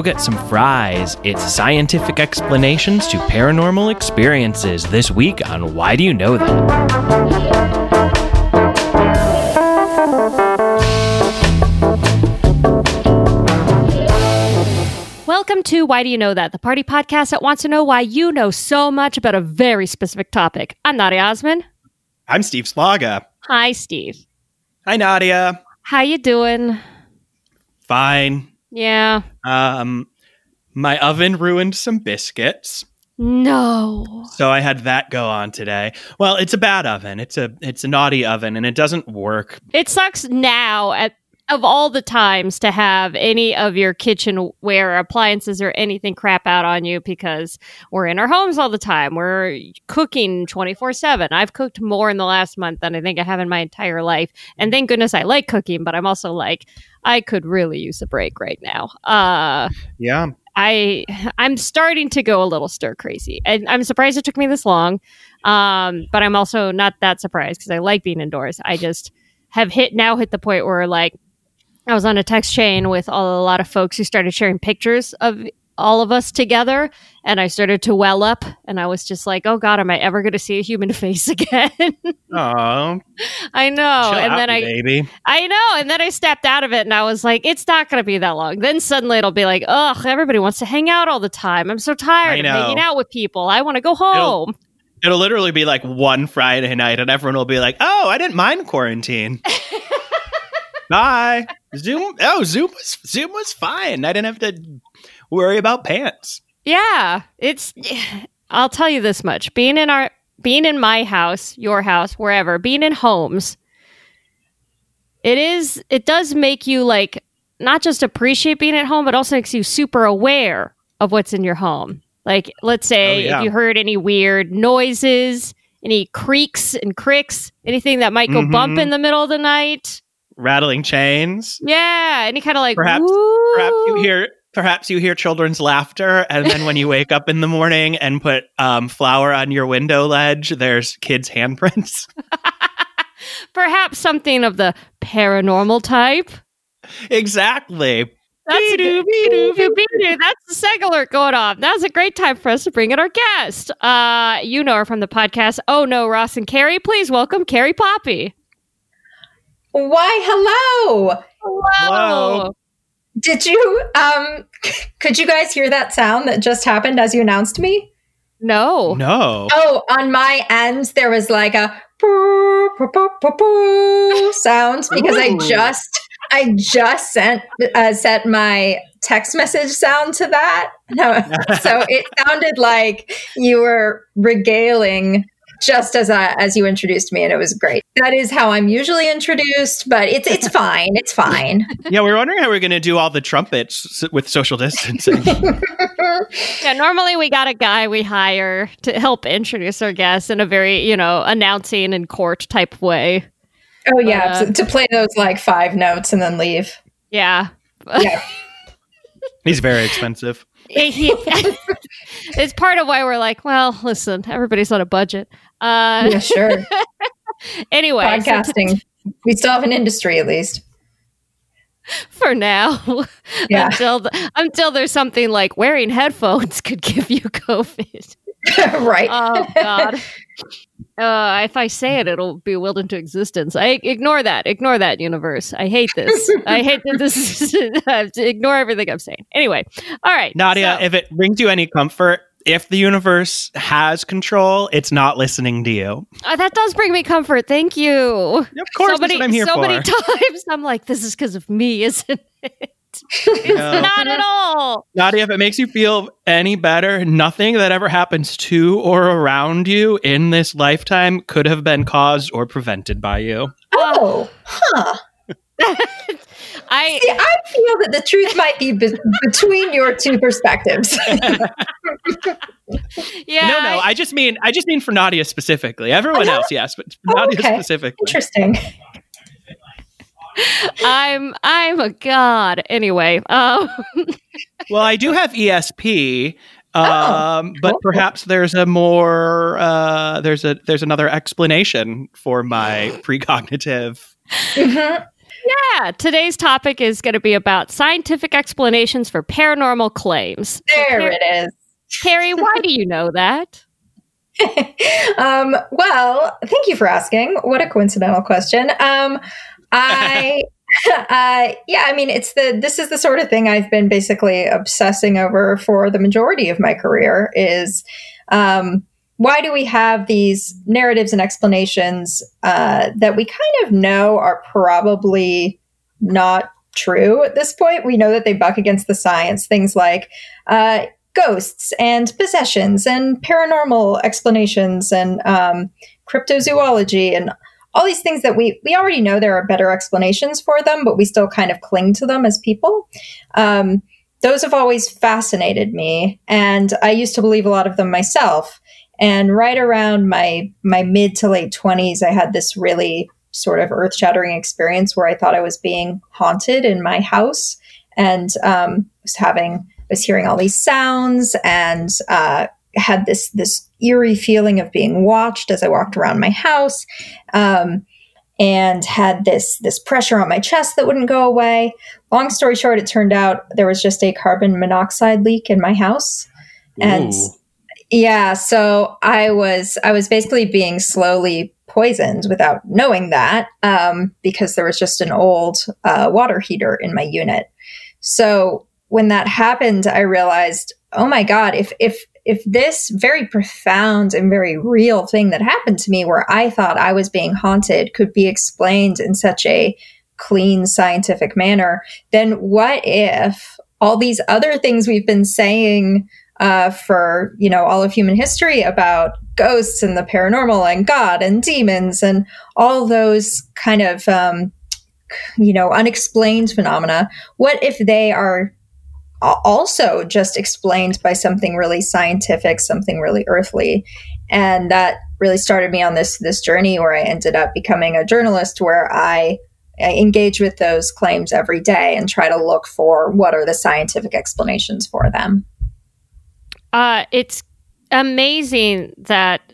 go get some fries. It's scientific explanations to paranormal experiences this week on Why Do You Know That? Welcome to Why Do You Know That, the party podcast that wants to know why you know so much about a very specific topic. I'm Nadia Osman. I'm Steve Slaga. Hi, Steve. Hi, Nadia. How you doing? Fine. Yeah. Um, my oven ruined some biscuits. No. So I had that go on today. Well, it's a bad oven. It's a it's a naughty oven and it doesn't work. It sucks now at of all the times to have any of your kitchenware appliances or anything crap out on you because we're in our homes all the time. We're cooking 24 7. I've cooked more in the last month than I think I have in my entire life. And thank goodness I like cooking, but I'm also like, I could really use a break right now. Uh, Yeah. I I'm starting to go a little stir crazy, and I'm surprised it took me this long. Um, but I'm also not that surprised because I like being indoors. I just have hit now hit the point where like I was on a text chain with a lot of folks who started sharing pictures of all of us together, and I started to well up, and I was just like, "Oh God, am I ever going to see a human face again?" Oh, I know, and then I baby. I know. And then I stepped out of it and I was like, it's not going to be that long. Then suddenly it'll be like, ugh, everybody wants to hang out all the time. I'm so tired of hanging out with people. I want to go home. It'll literally be like one Friday night, and everyone will be like, "Oh, I didn't mind quarantine." Bye. Zoom. Oh, Zoom was Zoom was fine. I didn't have to worry about pants. Yeah. It's, I'll tell you this much being in our, being in my house, your house, wherever, being in homes, it is, it does make you like not just appreciate being at home, but also makes you super aware of what's in your home. Like, let's say Oh, yeah. if you heard any weird noises, any creaks and cricks, anything that might go bump Mhm. in the middle of the night. Rattling chains. Yeah. Any kind of like, Perhaps- woo. Perhaps you hear. Perhaps you hear children's laughter, and then when you wake up in the morning and put um, flour on your window ledge, there's kids' handprints. Perhaps something of the paranormal type. exactly. That's a Be-doo, good, be-doo, be-doo, be-doo. That's the seg alert going off. Now's a great time for us to bring in our guest. Uh, you know her from the podcast. Oh no, Ross and Carrie. Please welcome Carrie Poppy. Why, hello. Hello. Did you um could you guys hear that sound that just happened as you announced me? No. No. Oh, on my end there was like a poo sound because I just I just sent uh, set my text message sound to that. No, so it sounded like you were regaling just as I, as you introduced me and it was great. That is how I'm usually introduced, but it's it's fine. It's fine. Yeah, we were wondering how we are going to do all the trumpets with social distancing. Yeah, normally we got a guy we hire to help introduce our guests in a very, you know, announcing and court type way. Oh yeah, Uh, to, to play those like five notes and then leave. Yeah. Yeah. He's very expensive. He- he- it's part of why we're like, well, listen, everybody's on a budget. Uh, Yeah, sure. anyway, so Podcasting. we still have an industry at least. for now Yeah. until th- until there's something like wearing headphones could give you covid right. oh god uh, if i say it it'll be willed into existence i ignore that ignore that universe i hate this i hate that this is I have to ignore everything i'm saying anyway all right Nadia, so- if it brings you any comfort, if the universe has control, it's not listening to you. uh, that does bring me comfort thank you Of course, so that's many, what I'm here so for. many times i'm like this is because of me isn't it it's No. not at all Nadia, if it makes you feel any better, nothing that ever happens to or around you in this lifetime could have been caused or prevented by you. oh, huh. I See, I feel that the truth might be be- between your two perspectives. yeah no, no, I just mean I just mean for Nadia specifically. Everyone Oh, else, yes, but for Oh, Nadia okay. specifically. Interesting. I'm I'm a god. Anyway, um, Well, I do have ESP, Oh, um, but cool. perhaps there's a more uh, there's a there's another explanation for my precognitive. Mhm. Yeah, today's topic is going to be about scientific explanations for paranormal claims. There Car- it is. Carrie, why do you know that? um, well, thank you for asking. What a coincidental question. Um, I, uh, yeah, I mean, it's the this is the sort of thing I've been basically obsessing over for the majority of my career. Is um, why do we have these narratives and explanations uh, that we kind of know are probably not true at this point? We know that they buck against the science. Things like uh, ghosts and possessions and paranormal explanations and um, cryptozoology and all these things that we we already know there are better explanations for them, but we still kind of cling to them as people. Um, those have always fascinated me, and I used to believe a lot of them myself. And right around my my mid to late twenties, I had this really sort of earth shattering experience where I thought I was being haunted in my house, and um, was having was hearing all these sounds and uh, had this this eerie feeling of being watched as I walked around my house, um, and had this this pressure on my chest that wouldn't go away. Long story short, it turned out there was just a carbon monoxide leak in my house, and. Yeah, so I was I was basically being slowly poisoned without knowing that um, because there was just an old uh, water heater in my unit. So when that happened, I realized, oh my god, if if if this very profound and very real thing that happened to me, where I thought I was being haunted, could be explained in such a clean scientific manner, then what if all these other things we've been saying uh, for you know all of human history about ghosts and the paranormal and God and demons and all those kind of um, you know unexplained phenomena? What if they are also just explained by something really scientific, something really earthly? And that really started me on this this journey where I ended up becoming a journalist, where I I engage with those claims every day and try to look for what are the scientific explanations for them. Uh, it's amazing that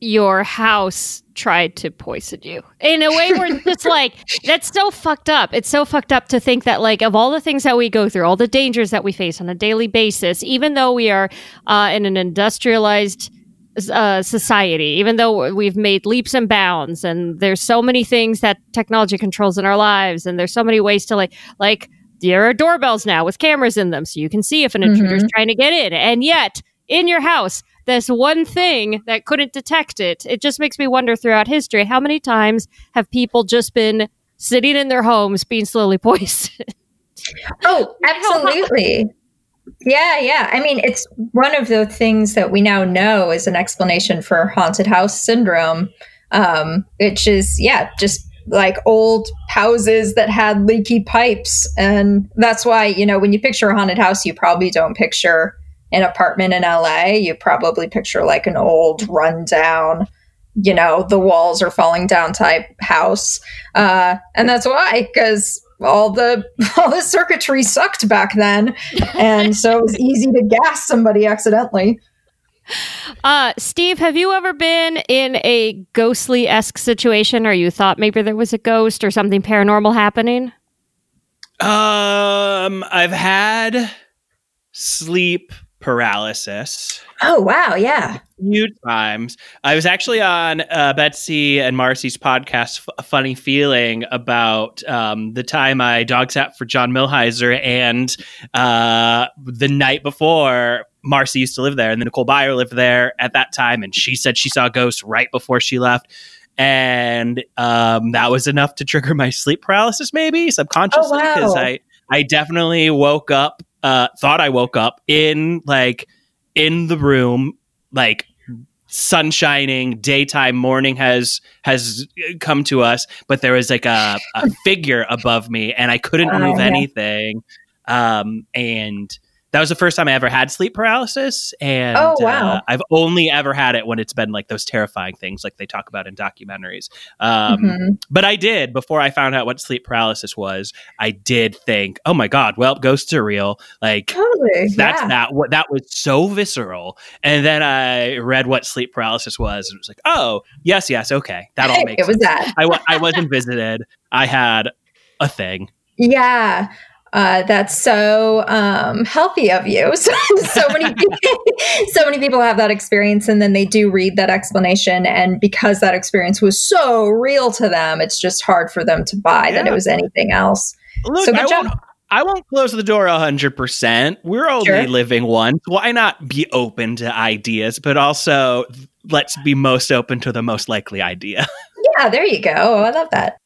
your house tried to poison you in a way where it's like that's so fucked up. It's so fucked up to think that like of all the things that we go through, all the dangers that we face on a daily basis, even though we are uh, in an industrialized uh, society, even though we've made leaps and bounds, and there's so many things that technology controls in our lives, and there's so many ways to like like there are doorbells now with cameras in them, so you can see if an intruder's trying to get in, and yet in your house this one thing that couldn't detect it. It just makes me wonder throughout history how many times have people just been sitting in their homes being slowly poisoned? Oh, absolutely. Yeah, yeah. I mean, it's one of the things that we now know is an explanation for haunted house syndrome, um, which is, yeah, just like old houses that had leaky pipes. And that's why, you know, when you picture a haunted house, you probably don't picture an apartment in LA. You probably picture like an old, rundown, you know, the walls are falling down type house. Uh, and that's why, because all the all the circuitry sucked back then, and so it was easy to gas somebody accidentally. Uh, Steve, have you ever been in a ghostly esque situation, or you thought maybe there was a ghost or something paranormal happening? Um, I've had sleep paralysis Oh wow, yeah. a few times. I was actually on uh, Betsy and Marcy's podcast, F- Funny Feeling, about um, the time I dog sat for John Milhiser, and uh, the night before, Marcy used to live there, and then Nicole Byer lived there at that time, and she said she saw ghosts right before she left. And um, that was enough to trigger my sleep paralysis, maybe subconsciously, wow. because I I definitely woke up, uh, thought I woke up in like in the room, like sun shining, daytime, morning has has come to us, but there was like a, a figure above me, and I couldn't Oh, move yeah. anything. Um, and that was the first time I ever had sleep paralysis, and Oh, wow. uh, I've only ever had it when it's been like those terrifying things, like they talk about in documentaries. Um, Mhm. but I did before I found out what sleep paralysis was. I did think, oh my god, well, ghosts are real. Like Totally. that's yeah. that. What that was so visceral. And then I read what sleep paralysis was, and it was like, oh yes, yes, okay, that all makes. it was sense. that. I I wasn't visited. I had a thing. Yeah. Uh, that's so um, healthy of you. So, so many, so many people have that experience, and then they do read that explanation, and because that experience was so real to them, it's just hard for them to buy that it was anything else. Look, So good I, job. won't, I won't close the door 100%. We're only Sure. living once. Why not be open to ideas, but also let's be most open to the most likely idea? Yeah, there you go. Oh, I love that.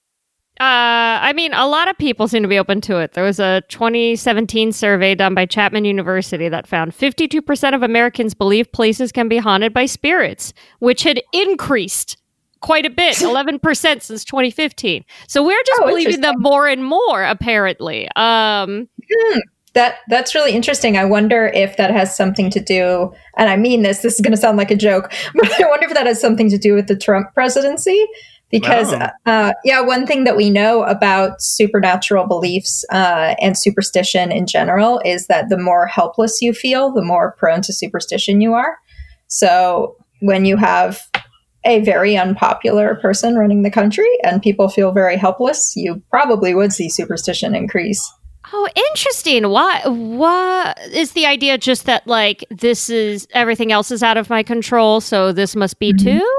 Uh, I mean, a lot of people seem to be open to it. There was a 2017 survey done by Chapman University that found 52% of Americans believe places can be haunted by spirits, which had increased quite a bit, 11% since 2015. So we're just Oh, believing them more and more, apparently. Um, That that's really interesting. I wonder if that has something to do, and I mean this. This is going to sound like a joke, but I wonder if that has something to do with the Trump presidency. Because, Wow. uh, yeah, one thing that we know about supernatural beliefs uh, and superstition in general is that the more helpless you feel, the more prone to superstition you are. So when you have a very unpopular person running the country and people feel very helpless, you probably would see superstition increase. Oh, interesting. Why? What is the idea? Just that, like, this is everything else is out of my control, so this must be Mhm. too.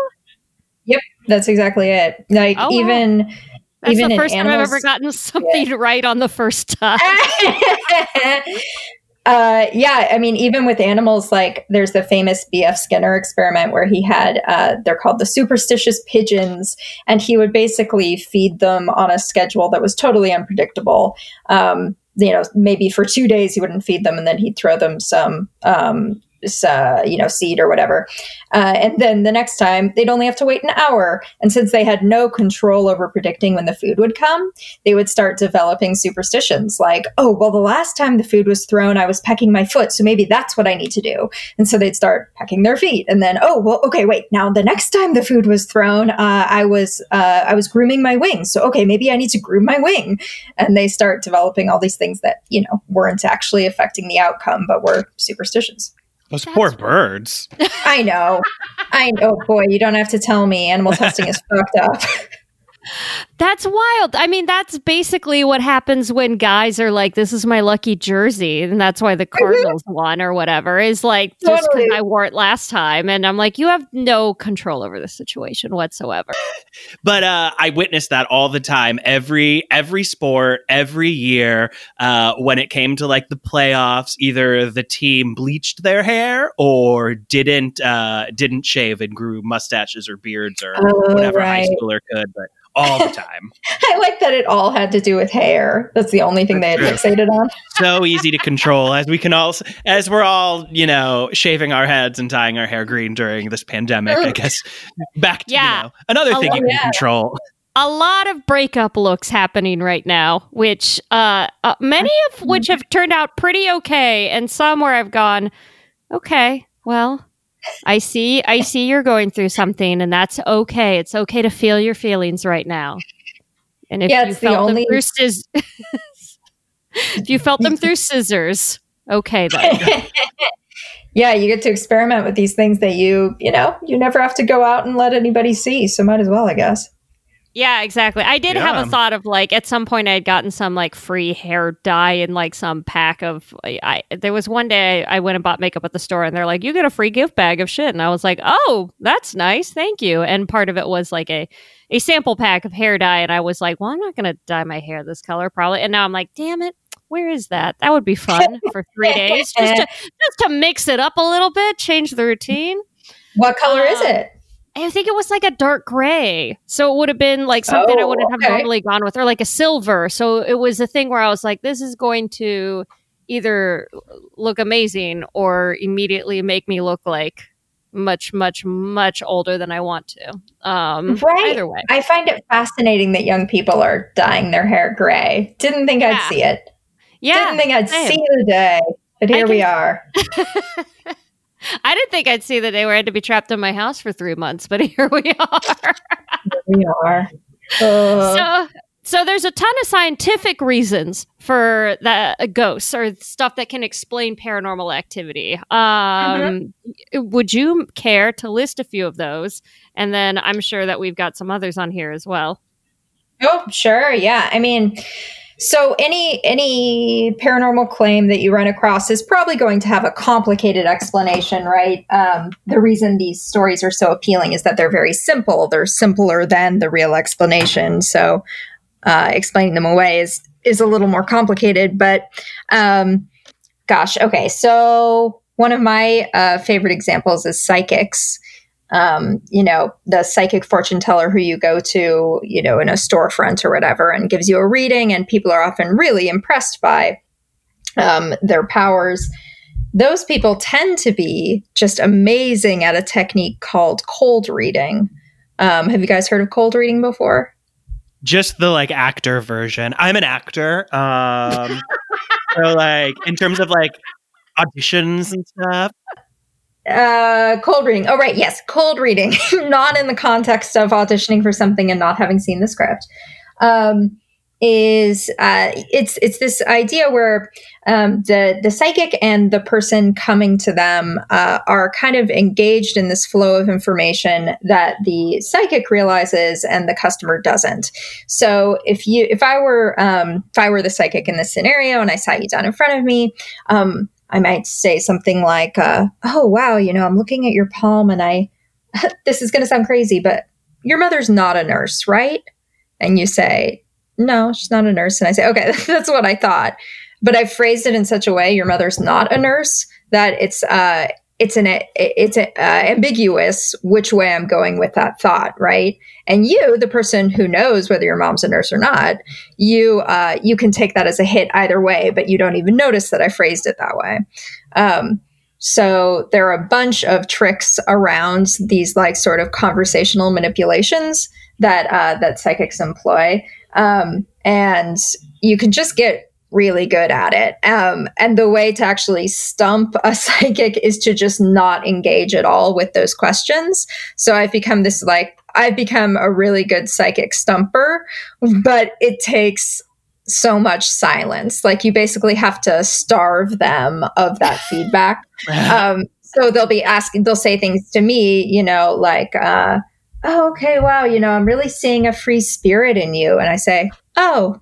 That's exactly it. Like Oh, wow. even That's even the first time I've ever gotten something right on the first time. uh, yeah, I mean, even with animals, like there's the famous B.F. Skinner experiment where he had, uh, they're called the superstitious pigeons, and he would basically feed them on a schedule that was totally unpredictable. Um, you know, maybe for two days he wouldn't feed them, and then he'd throw them some, um, uh, you know, seed or whatever. Uh, and then the next time they'd only have to wait an hour. And since they had no control over predicting when the food would come, they would start developing superstitions like, oh, well, the last time the food was thrown, I was pecking my foot. So maybe that's what I need to do. And so they'd start pecking their feet. And then, oh, well, okay, wait. Now the next time the food was thrown, uh, I was uh, I was grooming my wing. So okay, maybe I need to groom my wing. And they start developing all these things that you know weren't actually affecting the outcome, but were superstitions. Those That's poor right. birds. I know, I know, boy. You don't have to tell me. Animal testing is fucked up. That's wild. I mean, that's basically what happens when guys are like, "This is my lucky jersey," and that's why the Cardinals won or whatever. Is like just because I wore it last time, and I'm like, you have no control over the situation whatsoever. But uh, I witnessed that all the time. Every every sport, every year, uh, when it came to like the playoffs, either the team bleached their hair or didn't uh, didn't shave and grew mustaches or beards or Oh, whatever high schooler could, but all the time. I like that it all had to do with hair. That's the only thing they had That's fixated on. so easy to control as we can all as we're all you know shaving our heads and dyeing our hair green during this pandemic i guess back to Yeah. you know, another A thing you can yeah. control a lot of breakup looks happening right now, which uh, uh, many of which have turned out pretty okay, and some where I've gone, okay, well, I see, I see you're going through something, and that's okay. It's okay to feel your feelings right now. And if Yeah, you it's the felt them only- through scis- if you felt them through scissors, okay then. yeah, you get to experiment with these things that you, you know, you never have to go out and let anybody see. So might as well, I guess. Yeah, exactly. I did have a thought of like at some point I had gotten some like free hair dye in like some pack of. I, there was one day I went and bought makeup at the store and they're like, "You get a free gift bag of shit," and I was like, "Oh, that's nice, thank you." And part of it was like a a sample pack of hair dye, and I was like, "Well, I'm not gonna dye my hair this color probably." And now I'm like, "Damn it." Where is that? That would be fun for three days, just to just to mix it up a little bit, change the routine. What color is Uh, it? I think it was like a dark gray. So it would have been like something I Oh, wouldn't have normally gone with, or like a silver. So it was a thing where I was like, this is going to either look amazing or immediately make me look like much, much, much older than I want to. Um, Right. Either way. I find it fascinating that young people are dyeing their hair gray. Didn't think Yeah. I'd see it. Yeah. Didn't think I'd same. see the day. But I here we are. I didn't think I'd see the day where I had to be trapped in my house for three months, but here we are. Here we are. Uh, so so there's a ton of scientific reasons for the uh, ghosts or stuff that can explain paranormal activity um would you care to list a few of those and then i'm sure that we've got some others on here as well Oh, sure. Yeah. I mean, so any any paranormal claim that you run across is probably going to have a complicated explanation, right? Um, the reason these stories are so appealing is that they're very simple. They're simpler than the real explanation. So uh, explaining them away is is a little more complicated. But um, gosh, okay. So one of my uh, favorite examples is psychics um, you know, the psychic fortune teller who you go to, you know, in a storefront or whatever, and gives you a reading, and people are often really impressed by um, their powers. Those people tend to be just amazing at a technique called cold reading. Um, have you guys heard of cold reading before? Just the like actor version. I'm an actor. Um, so like in terms of like auditions and stuff, uh, cold reading. Oh, right. Yes, cold reading, not in the context of auditioning for something and not having seen the script. Um, is uh, it's it's this idea where um, the the psychic and the person coming to them uh, are kind of engaged in this flow of information that the psychic realizes and the customer doesn't. So if you if I were um, if I were the psychic in this scenario and I sat you down in front of me, um, I might say something like, uh, "Oh wow, you know, I'm looking at your palm, and I." this is going to sound crazy, but your mother's not a nurse, right? And you say, "No, she's not a nurse." And I say, "Okay, that's what I thought." But I phrased it in such a way, your mother's not a nurse, that it's uh, it's an it's a, uh, ambiguous which way I'm going with that thought, right? And you, the person who knows whether your mom's a nurse or not, you uh, you can take that as a hit either way, but you don't even notice that I phrased it that way. Um, so there are a bunch of tricks around these like sort of conversational manipulations that uh, that psychics employ, um, and you can just get really good at it. Um, and the way to actually stump a psychic is to just not engage at all with those questions. So I've become this like, I've become a really good psychic stumper, but it takes so much silence. Like you basically have to starve them of that feedback. Um, so they'll be asking, they'll say things to me, you know, like, uh, oh, okay, wow, you know, I'm really seeing a free spirit in you. And I say, oh,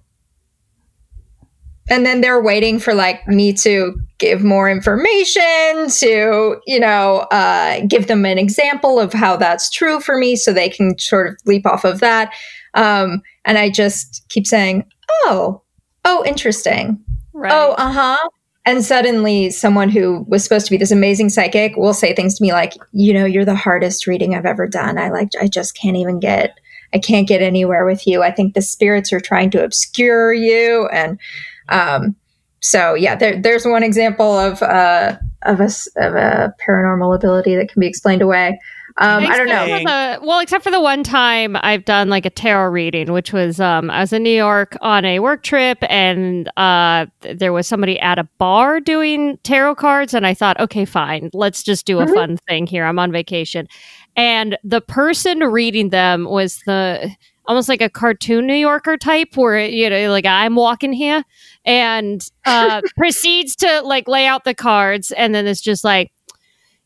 and then they're waiting for like me to give more information to you know uh, give them an example of how that's true for me so they can sort of leap off of that. Um, and i just keep saying oh oh interesting. Right. oh uh-huh. And suddenly someone who was supposed to be this amazing psychic will say things to me like you know you're the hardest reading i've ever done. I like i just can't even get i can't get anywhere with you. I think the spirits are trying to obscure you. And um, so yeah, there, there's one example of uh, of a of a paranormal ability that can be explained away. Um, I don't know. The, well, except for the one time I've done like a tarot reading, which was um, I was in New York on a work trip, and uh, there was somebody at a bar doing tarot cards, and I thought, okay, fine, let's just do a mm-hmm. fun thing here. I'm on vacation, and the person reading them was the almost like a cartoon New Yorker type where, you know, like I'm walking here and uh, proceeds to like lay out the cards. And then it's just like,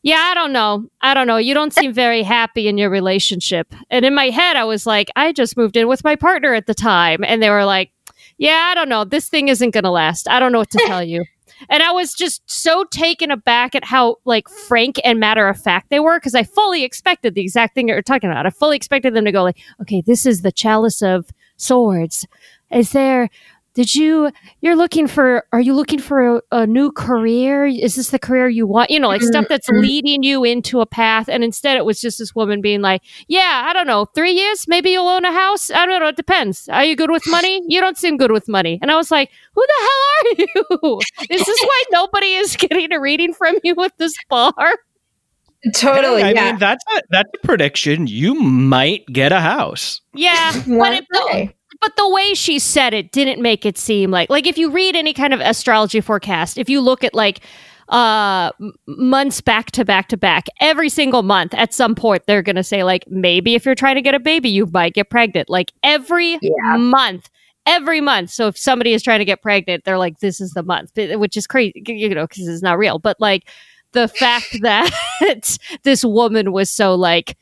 yeah, I don't know. I don't know. You don't seem very happy in your relationship. And in my head, I was like, I just moved in with my partner at the time. And they were like, yeah, I don't know. This thing isn't going to last. I don't know what to tell you. And I was just so taken aback at how like frank and matter of fact they were because I fully expected the exact thing you're talking about. I fully expected them to go like, okay, this is the chalice of swords. Is there did you you're looking for are you looking for a, a, new career is this the career you want you know like stuff that's mm-hmm. leading you into a path and instead it was just this woman being like yeah i don't know three years maybe you'll own a house i don't know it depends are you good with money you don't seem good with money and i was like who the hell are you is this why nobody is getting a reading from you with this bar Totally. Hey, I yeah. mean, that's a, that's a prediction. You might get a house. Yeah, but it, but the way she said it didn't make it seem like like if you read any kind of astrology forecast, if you look at like uh months back to back to back every single month at some point they're going to say like maybe if you're trying to get a baby you might get pregnant. Like every yeah. month every month. So if somebody is trying to get pregnant they're like this is the month which is crazy you know because it's not real. But like the fact that this woman was so like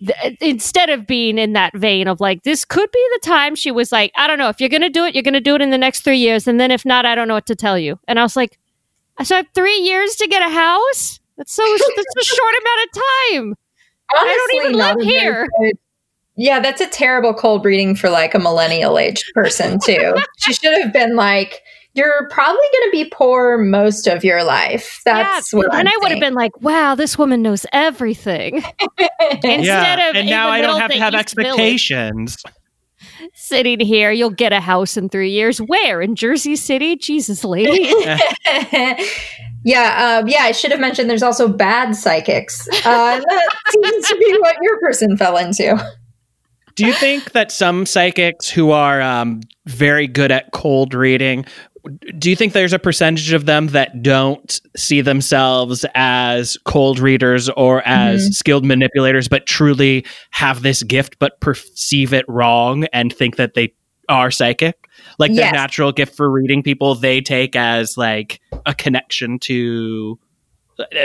th- uh, instead of being in that vein of like this could be the time she was like i don't know if you're gonna do it you're gonna do it in the next three years and then if not i don't know what to tell you and i was like so i have three years to get a house that's so that's a short amount of time Honestly, I don't even live here. Yeah, that's a terrible cold reading for like a millennial aged person too. she should have been like, "You're probably going to be poor most of your life." That's yeah, what and I'm i would have been like wow this woman knows everything been. Instead of and now I don't have to have East Village. expectations. sitting here you'll get a house in three years where in jersey city jesus lady yeah, um, yeah. I should have mentioned. There's also bad psychics. Uh, that seems to be what your person fell into. Do you think that some psychics who are um, very good at cold reading, do you think there's a percentage of them that don't see themselves as cold readers or as Mhm. skilled manipulators, but truly have this gift but perceive it wrong and think that they are psychic? Like their Yes. natural gift for reading people, they take as like a connection to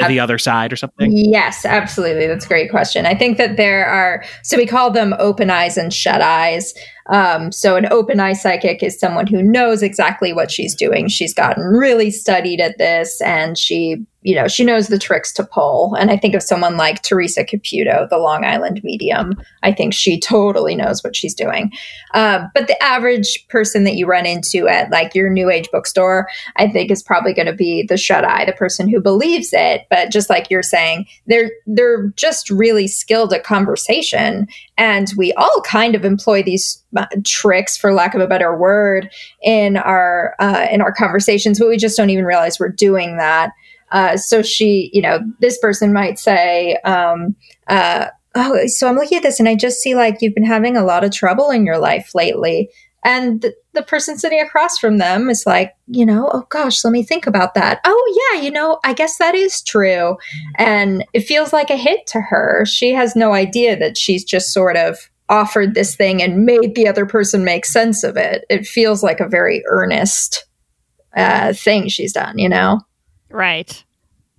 uh, the other side or something. Yes, absolutely. That's a great question. I think that there are, so we call them open eyes and shut eyes. Um, so, an open eye psychic is someone who knows exactly what she's doing. She's gotten really studied at this and she, you know, she knows the tricks to pull. And I think of someone like Teresa Caputo, the Long Island medium. I think she totally knows what she's doing. Uh, but the average person that you run into at like your new age bookstore, I think is probably going to be the shut eye, the person who believes it. But just like you're saying, they're they're just really skilled at conversation, and we all kind of employ these tricks, for lack of a better word, in our uh, in our conversations, but we just don't even realize we're doing that. Uh, so she, you know, this person might say. Um, uh, Oh, so I'm looking at this and I just see like you've been having a lot of trouble in your life lately. And the, the person sitting across from them is like, you know, oh gosh, let me think about that. Oh, yeah, you know, I guess that is true. And it feels like a hit to her. She has no idea that she's just sort of offered this thing and made the other person make sense of it. It feels like a very earnest uh, thing she's done, you know? Right.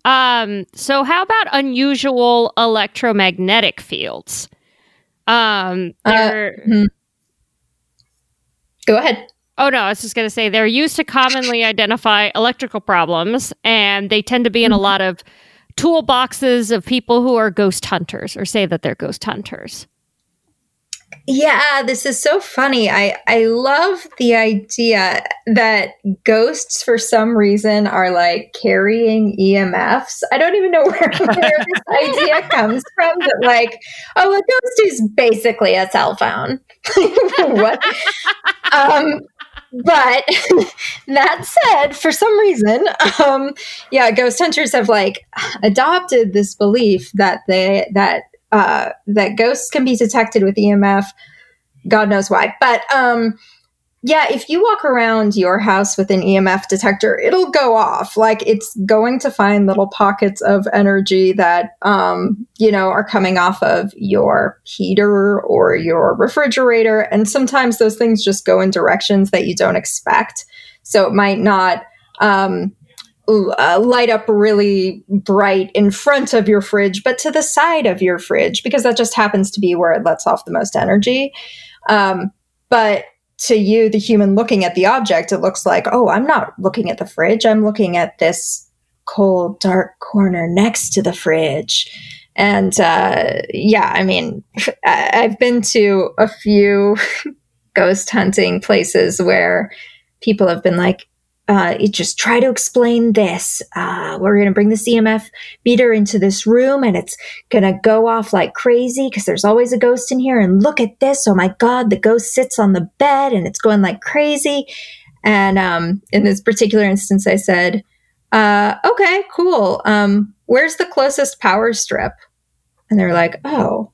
Um, so how about unusual electromagnetic fields? Um, Uh, they're, Go ahead. oh no, I was just going to say they're used to commonly identify electrical problems, and they tend to be in a lot of toolboxes of people who are ghost hunters or say that they're ghost hunters. Yeah, this is so funny. I I love the idea that ghosts for some reason are like carrying EMFs. I don't even know where, where this idea comes from, but like, oh, a ghost is basically a cell phone. what? Um but that said, for some reason, um, yeah, ghost hunters have like adopted this belief that they that uh, that ghosts can be detected with EMF. God knows why, but um, yeah, if you walk around your house with an EMF detector, it'll go off. Like it's going to find little pockets of energy that um, you know are coming off of your heater or your refrigerator, and sometimes those things just go in directions that you don't expect. So it might not. Um, uh, light up really bright in front of your fridge, but to the side of your fridge because that just happens to be where it lets off the most energy. Um, but to you, the human looking at the object, it looks like, oh, I'm not looking at the fridge. I'm looking at this cold, dark corner next to the fridge. And uh, yeah, I mean, I've been to a few ghost hunting places where people have been like, uh, it just try to explain this. Uh, we're going to bring the EMF meter into this room and it's going to go off like crazy because there's always a ghost in here. And look at this. Oh my God, the ghost sits on the bed and it's going like crazy. And um, in this particular instance, I said, uh, okay, cool. Um, where's the closest power strip? And they're like, oh,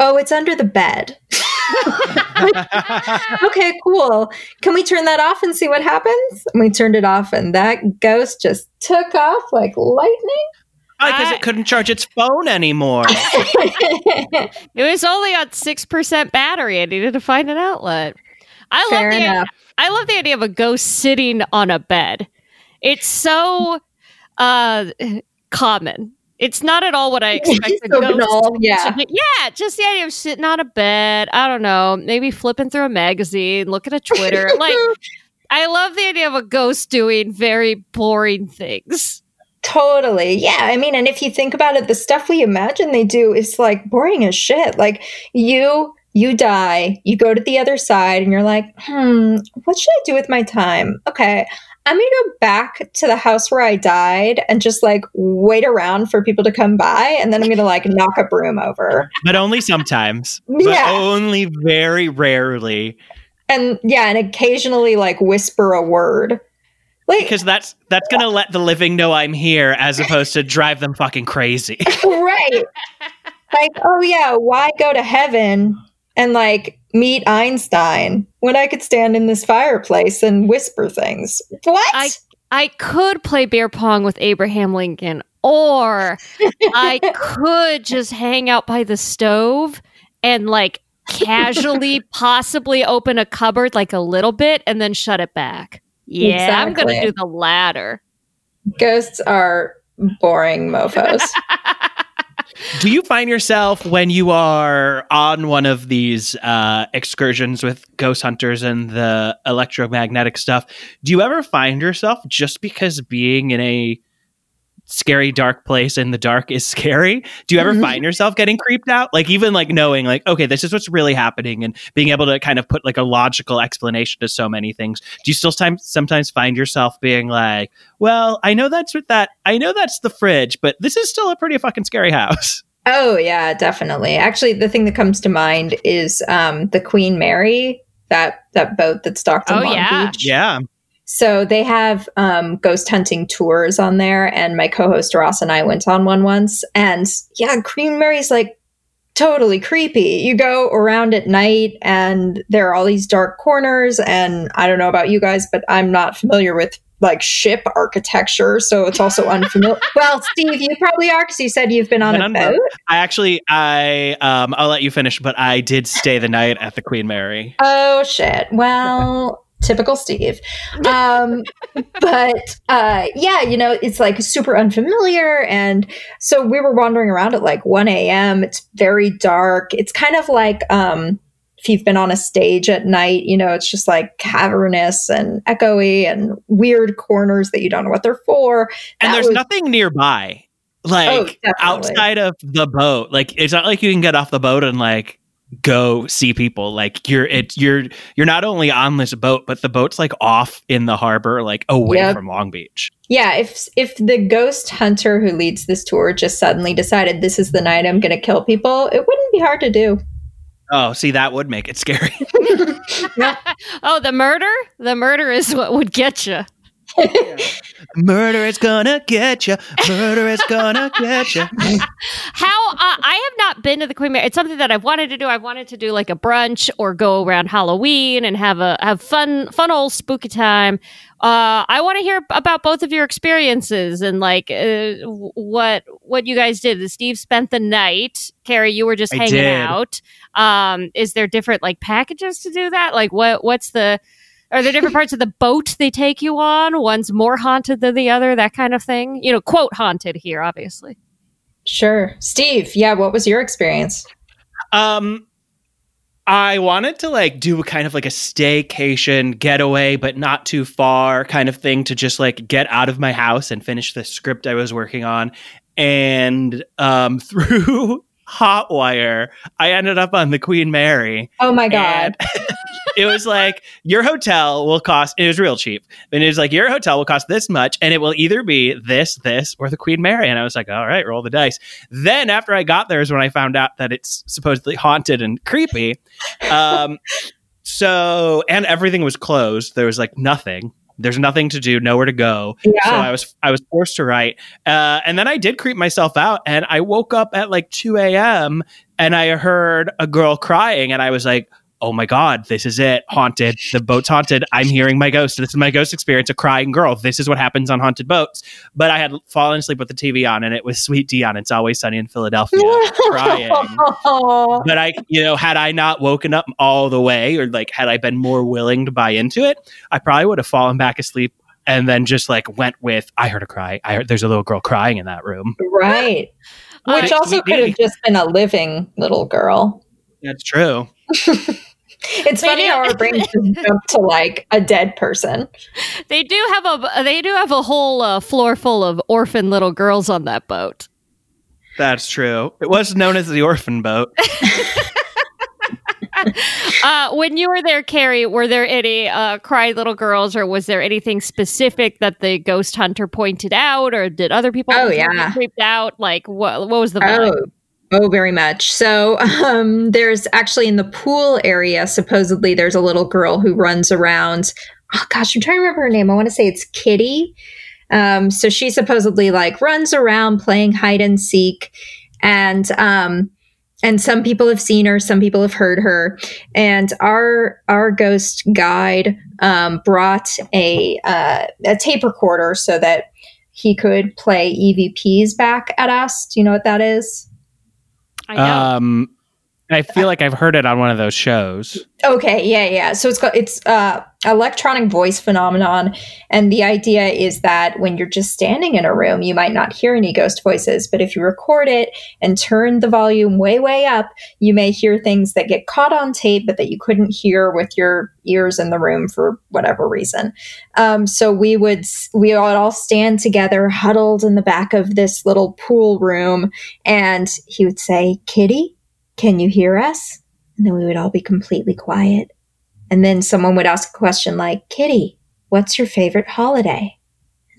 oh, it's under the bed. okay, cool. Can we turn that off and see what happens? And we turned it off, and that ghost just took off like lightning. Because I- it couldn't charge its phone anymore. It was only on six percent battery. I needed to find an outlet. I Fair love the enough. I love the idea of a ghost sitting on a bed. It's so uh common. It's not at all what I expect a So ghost banal, yeah. Yeah, just the idea of sitting on a bed. I don't know, maybe flipping through a magazine, looking at Twitter. like, I love the idea of a ghost doing very boring things. Totally. Yeah. I mean, and if you think about it, the stuff we imagine they do is like boring as shit. Like you you die, you go to the other side and you're like, "Hmm, what should I do with my time?" Okay. I'm going to go back to the house where I died and just like wait around for people to come by and then I'm going to like knock a broom over. but only sometimes. But Yeah. only very rarely. And yeah, and occasionally like whisper a word. Like Because that's that's gonna let the living know I'm here as opposed to drive them fucking crazy. right. Like, oh yeah, why go to heaven and like meet Einstein when I could stand in this fireplace and whisper things? What? I- I could play beer pong with Abraham Lincoln, or I could just hang out by the stove and like casually possibly open a cupboard like a little bit and then shut it back. Yeah, I'm going to do the latter. Ghosts are boring mofos. Do you find yourself when you are on one of these uh, excursions with ghost hunters and the electromagnetic stuff? Do you ever find yourself just because being in a scary dark place in the dark is scary? Do you ever Mhm. find yourself getting creeped out? Like even like knowing like okay, this is what's really happening and being able to kind of put like a logical explanation to so many things. Do you still time sometimes find yourself being like, well, I know that's what that I know that's the fridge, but this is still a pretty fucking scary house. oh yeah, definitely. Actually, the thing that comes to mind is um, the Queen Mary, that that boat that's docked in Oh, Long yeah. Beach. Yeah. So they have um, ghost hunting tours on there, and my co-host Ross and I went on one once. And yeah, Queen Mary's like totally creepy. You go around at night, and there are all these dark corners. And I don't know about you guys, but I'm not familiar with like ship architecture, so it's also unfamiliar. well, Steve, you probably are because you said you've been on a boat. I actually, I, um, I'll let you finish, but I did stay the night at the Queen Mary. Oh shit. Well, typical Steve. Um, but uh, yeah, you know, it's like super unfamiliar. And so we were wandering around at like 1 a.m. It's very dark. It's kind of like um, if you've been on a stage at night, you know, it's just like cavernous and echoey and weird corners that you don't know what they're for. And That there's was- nothing nearby, like Oh, outside of the boat. Like it's not like you can get off the boat and like go see people. Like you're, it, you're, you're not only on this boat, but the boat's like off in the harbor, like away Yep. from Long Beach. Yeah, if if the ghost hunter who leads this tour just suddenly decided this is the night I'm going to kill people, it wouldn't be hard to do. Oh, see, that would make it scary. Oh, the murder? The murder is what would get you. Murder is gonna get you. Murder is gonna get you. How uh, I have not been to the Queen Mary. It's something that I've wanted to do. I've wanted to do like a brunch or go around Halloween and have a have fun fun old spooky time. Uh, I want to hear about both of your experiences and like uh, what what you guys did. Steve spent the night. Carrie, you were just I hanging did. out. Um, is there different like packages to do that? Like what what's the are there different parts of the boat they take you on? One's more haunted than the other, that kind of thing. You know, quote haunted here, obviously. Sure. Steve, yeah, what was your experience? Um, I wanted to like do a kind of like a staycation getaway, but not too far kind of thing to just like get out of my house and finish the script I was working on. And um, through Hotwire, I ended up on the Queen Mary. Oh my god. It was like your hotel will cost. It was real cheap, and it was like your hotel will cost this much, and it will either be this, this, or the Queen Mary. And I was like, all right, roll the dice. Then after I got there is when I found out that it's supposedly haunted and creepy. Um, so and everything was closed. There was like nothing. There's nothing to do, nowhere to go. So I was I was forced to write, uh, and then I did creep myself out, and I woke up at like 2 a.m. and I heard a girl crying, and I was like, "Oh my god, this is it! Haunted. The boat's haunted. I'm hearing my ghost. This is my ghost experience. A crying girl. This is what happens on haunted boats." But I had fallen asleep with the TV on, and it was Sweet Dee on. It's always sunny in Philadelphia, crying. But I, you know, had I not woken up all the way, or like had I been more willing to buy into it, I probably would have fallen back asleep and then just like went with I heard a cry. I heard there's a little girl crying in that room. Right. Which also could have just been a living little girl. That's true. It's They funny do- how our brains just jump to like a dead person. They do have a they do have a whole uh, floor full of orphan little girls on that boat. That's true. It was known as the orphan boat. Uh, when you were there, Carrie, were there any uh, cry little girls, or was there anything specific that the ghost hunter pointed out, or did other people? Oh, yeah. creeped out. Like what? What was the vibe? Oh, oh, very much. So, um, there's actually in the pool area, supposedly there's a little girl who runs around. Oh gosh, I'm trying to remember her name. I want to say it's Kitty. Um, so she supposedly like runs around playing hide and seek, and um, and some people have seen her, some people have heard her, and our our ghost guide um, brought a uh, a tape recorder so that he could play EVPs back at us. Do you know what that is? I know. Um, I feel like I've heard it on one of those shows. Okay, yeah, yeah. So it's called it's uh electronic voice phenomenon and the idea is that when you're just standing in a room, you might not hear any ghost voices, but if you record it and turn the volume way way up, you may hear things that get caught on tape but that you couldn't hear with your ears in the room for whatever reason. Um, so we would we would all stand together huddled in the back of this little pool room and he would say, "Kitty, can you hear us?" And then we would all be completely quiet. And then someone would ask a question like, Kitty, what's your favorite holiday?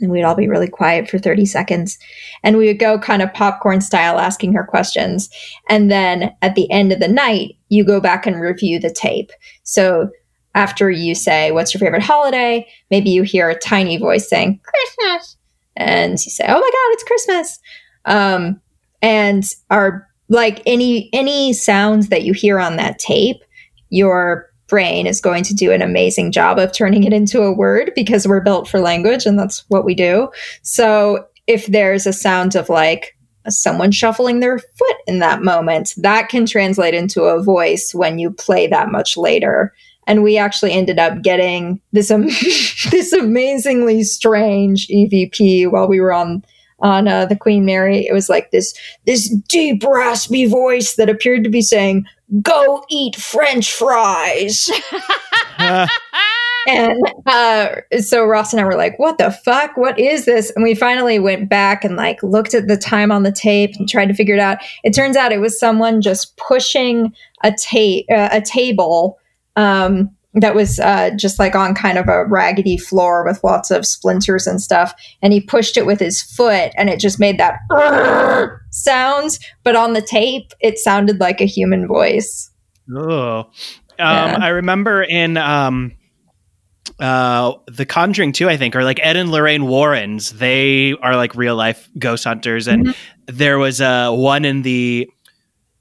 And we'd all be really quiet for 30 seconds. And we would go kind of popcorn style asking her questions. And then at the end of the night, you go back and review the tape. So after you say, What's your favorite holiday? Maybe you hear a tiny voice saying, Christmas. And you say, Oh my God, it's Christmas. Um, and our like any any sounds that you hear on that tape your brain is going to do an amazing job of turning it into a word because we're built for language and that's what we do. So if there's a sound of like someone shuffling their foot in that moment that can translate into a voice when you play that much later. And we actually ended up getting this am- this amazingly strange EVP while we were on on uh, the Queen Mary. It was like this this deep raspy voice that appeared to be saying, "Go eat French fries." And uh, so Ross and I were like, "What the fuck? What is this?" And we finally went back and like looked at the time on the tape and tried to figure it out. It turns out it was someone just pushing a tape uh, a table. Um, that was uh, just like on kind of a raggedy floor with lots of splinters and stuff. And he pushed it with his foot, and it just made that sounds. But on the tape, it sounded like a human voice. oh. Um, Yeah. I remember in um, uh, The Conjuring 2, I think, or like Ed and Lorraine Warrens, they are like real life ghost hunters. And Mhm. there was uh, one in the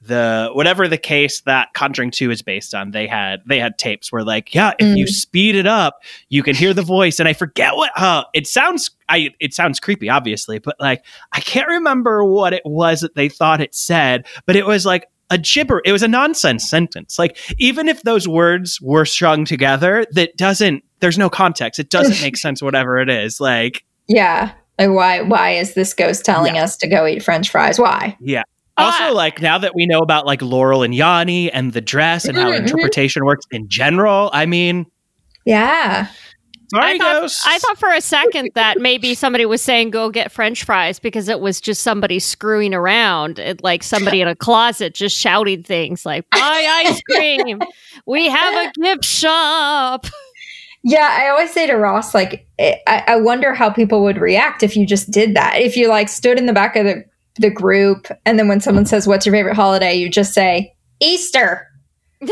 the whatever the case that Conjuring 2 is based on, they had they had tapes where like, yeah, if you Mm. speed it up, you can hear the voice. And I forget what uh it sounds I it sounds creepy, obviously, but like I can't remember what it was that they thought it said, but it was like a gibber it was a nonsense sentence like even if those words were strung together that doesn't there's no context it doesn't make sense whatever it is like Yeah. Like why why is this ghost telling us to go eat French fries? Why? Also Ah. like now that we know about like laurel and Yanny and the dress and how Mhm, mhm. interpretation works in general i mean Yeah. sorry I thought, ghosts I thought for a second that maybe somebody was saying go get french fries because it was just somebody screwing around it, like somebody in a closet just shouting things like buy ice cream we have a gift shop Yeah, I always say to Ross, like, I, I wonder how people would react if you just did that. If you like stood in the back of the, the group, and then when someone says, "What's your favorite holiday?" you just say Easter.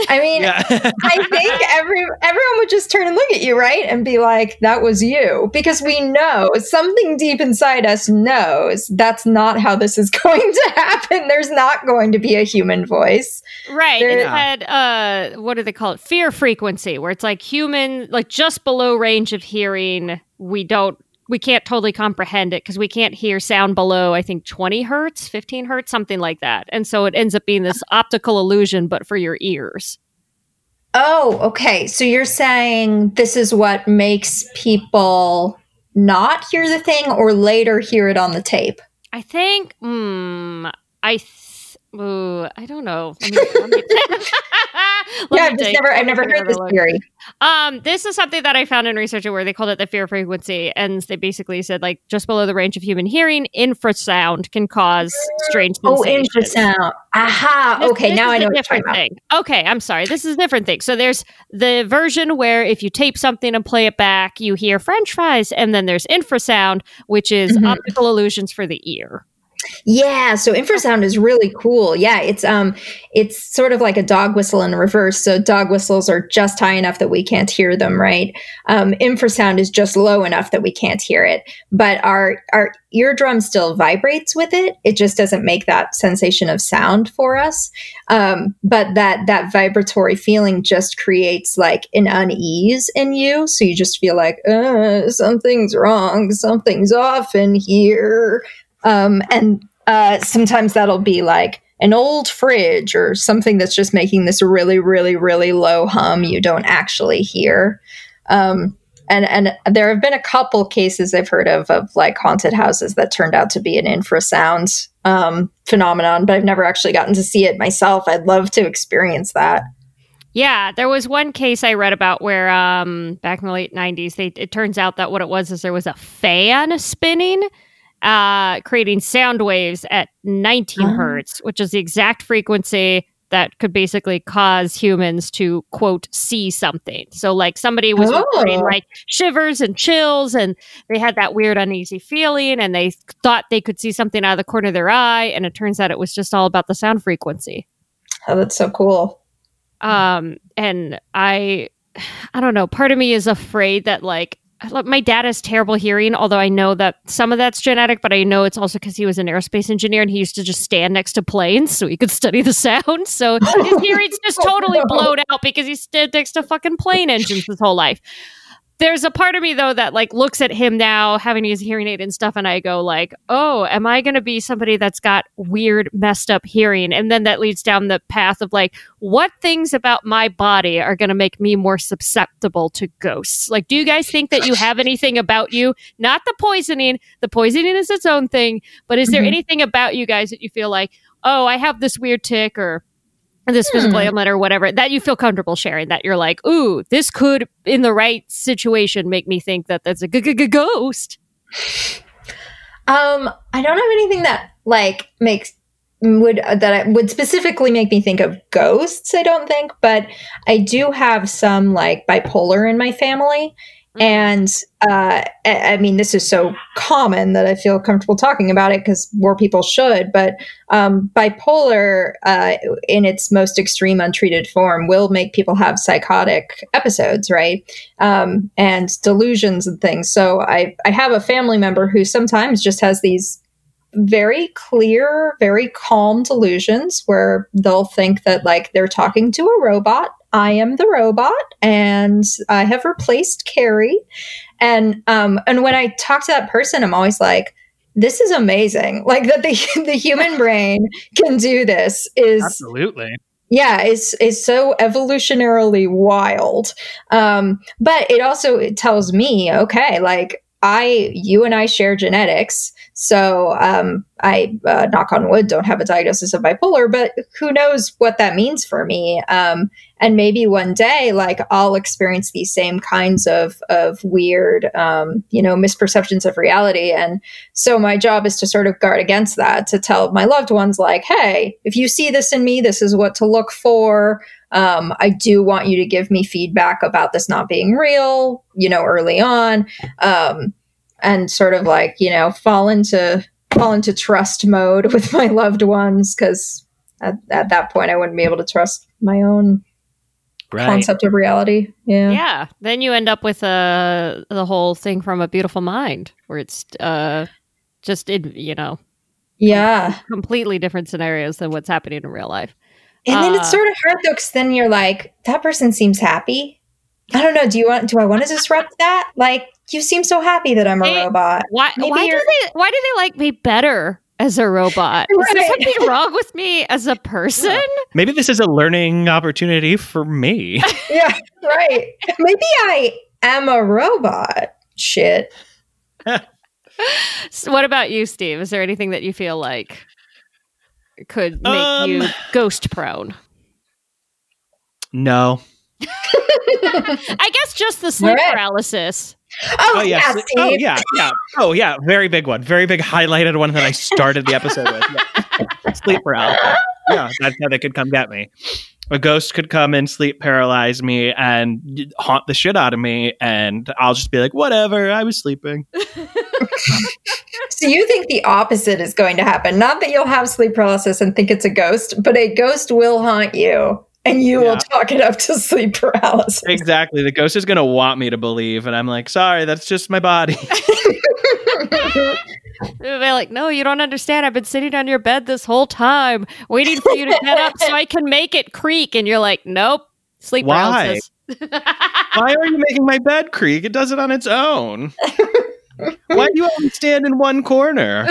I mean, yeah I think every everyone would just turn and look at you, right, and be like, "That was you," because we know something deep inside us knows that's not how this is going to happen. There's not going to be a human voice. right There- it had uh what do they call it fear frequency where it's like human like just below range of hearing we don't we can't totally comprehend it because we can't hear sound below i think 20 hertz 15 hertz something like that and so it ends up being this optical illusion but for your ears Oh, okay. So you're saying this is what makes people not hear the thing or later hear it on the tape? I think. Hmm. I. Th- Ooh, I don't know. Let me, let me yeah, I've just never, I've never heard this it. theory. Um, this is something that I found in research where they called it the fear frequency, and they basically said like just below the range of human hearing, infrasound can cause strange Oh, infrasound. Aha. This- okay, this now I know a what you're talking different about. thing. Okay, I'm sorry. This is a different thing. So there's the version where if you tape something and play it back, you hear French fries, and then there's infrasound, which is Mhm. optical illusions for the ear. Yeah, so infrasound is really cool. Yeah, it's um it's sort of like a dog whistle in reverse. So dog whistles are just high enough that we can't hear them, right? Um infrasound is just low enough that we can't hear it. But our our eardrum still vibrates with it. It just doesn't make that sensation of sound for us. Um but that that vibratory feeling just creates like an unease in you. So you just feel like, uh, something's wrong, something's off in here. Um, and uh, sometimes that'll be like an old fridge or something that's just making this really, really, really low hum you don't actually hear. Um, and and there have been a couple cases I've heard of of like haunted houses that turned out to be an infrasound um, phenomenon, but I've never actually gotten to see it myself. I'd love to experience that. Yeah, there was one case I read about where um back in the late 90s they it turns out that what it was is there was a fan spinning uh creating sound waves at 19 Oh. hertz, which is the exact frequency that could basically cause humans to quote see something. So like somebody was Oh. reporting like shivers and chills and they had that weird uneasy feeling and they thought they could see something out of the corner of their eye and it turns out it was just all about the sound frequency Oh, that's so cool. um and i i don't know part of me is afraid that like my dad has terrible hearing although i know that some of that's genetic but i know it's also because he was an aerospace engineer and he used to just stand next to planes so he could study the sound. So his hearing's just totally blown out because he stood next to fucking plane engines his whole life there's a part of me though that like looks at him now having his hearing aid and stuff and i go like oh am i going to be somebody that's got weird messed up hearing? And then that leads down the path of like what things about my body are going to make me more susceptible to ghosts? Like do you guys think that you have anything about you? Not the poisoning. The poisoning is its own thing but is there Mhm. anything about you guys that you feel like oh i have this weird tick or this physical Hmm. ailment or whatever that you feel comfortable sharing that you're like ooh this could in the right situation make me think that that's a g- g- g- ghost Um, I don't have anything that like makes would that I- would specifically make me think of ghosts. I don't think, but I do have some like bipolar in my family, and uh, I, I mean this is so common that I feel comfortable talking about it because more people should. But um, bipolar, uh, in its most extreme untreated form, will make people have psychotic episodes, right? um, and delusions and things. So I, I have a family member who sometimes just has these very clear, very calm delusions where they'll think that like they're talking to a robot. I am the robot, and I have replaced Carrie. And um, and when I talk to that person, I'm always like, "This is amazing! Like that the the human brain can do this is Absolutely. yeah it's is so evolutionarily wild um but it also it tells me okay like i you and i share genetics so um i uh, knock on wood don't have a diagnosis of bipolar but who knows what that means for me um and maybe one day like i'll experience these same kinds of of weird um you know misperceptions of reality and so my job is to sort of guard against that, to tell my loved ones, like, hey, if you see this in me, this is what to look for. Um, I do want you to give me feedback about this not being real, you know, early on. Um, and sort of like, you know, fall into fall into trust mode with my loved ones because at, at that point I wouldn't be able to trust my own Right. concept of reality. Yeah. yeah then you end up with uh, the whole thing from a beautiful mind where it's uh just in you know Yeah. completely different scenarios than what's happening in real life And then it's Uh, sort of hard though, because then you're like, that person seems happy. I don't know. Do you want? Do I want to disrupt that? Like, you seem so happy that I'm a Hey, robot. why Maybe why do they why do they like me better as a robot is there something wrong with me as a person Maybe this is a learning opportunity for me. Yeah, right. Maybe I am a robot. Shit. So what about you, Steve? Is there anything that you feel like could make Um, you ghost prone? No. I guess just the sleep Alright. paralysis. Oh, Oh yeah. yeah, oh, Steve. oh yeah. Yeah. Oh yeah. Very big one. Very big highlighted one that I started the episode with. Yeah. Sleep paralysis. Yeah, that's how they could come get me. A ghost could come and sleep paralyze me and haunt the shit out of me, and I'll just be like, whatever. I was sleeping. So you think the opposite is going to happen? Not that you'll have sleep paralysis and think it's a ghost, but a ghost will haunt you, and you Yeah. will talk it up to sleep paralysis. Exactly. The ghost is gonna want me to believe, and I'm like, sorry, that's just my body. They're like, no, you don't understand. I've been sitting on your bed this whole time, waiting for you to get up so I can make it creak. And you're like, nope, sleep Why? paralysis. Why are you making my bed creak? It does it on its own. Why do you always stand in one corner?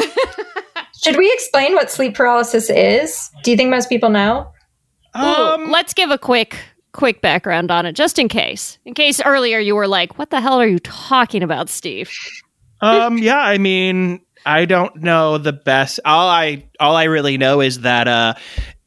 Should we explain what sleep paralysis is? Do you think most people know? Ooh, Um, let's give a quick quick background on it just in case. In case earlier you were like what the hell are you talking about steve? Um yeah i mean i don't know the best. All i all i really know is that uh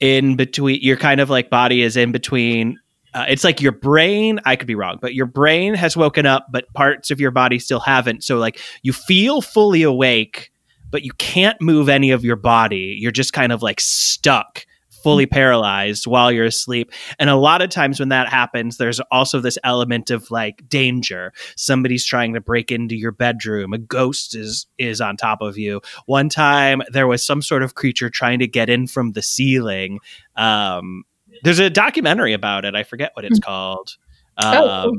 in between your kind of like body is in between uh, it's like your brain i could be wrong but your brain has woken up but parts of your body still haven't. So like you feel fully awake but you can't move any of your body. You're just kind of like stuck fully paralyzed while you're asleep. And a lot of times when that happens there's also this element of like danger. Somebody's trying to break into your bedroom. A ghost is is on top of you. One time there was some sort of creature trying to get in from the ceiling. Um there's a documentary about it. I forget what it's called. Um Oh.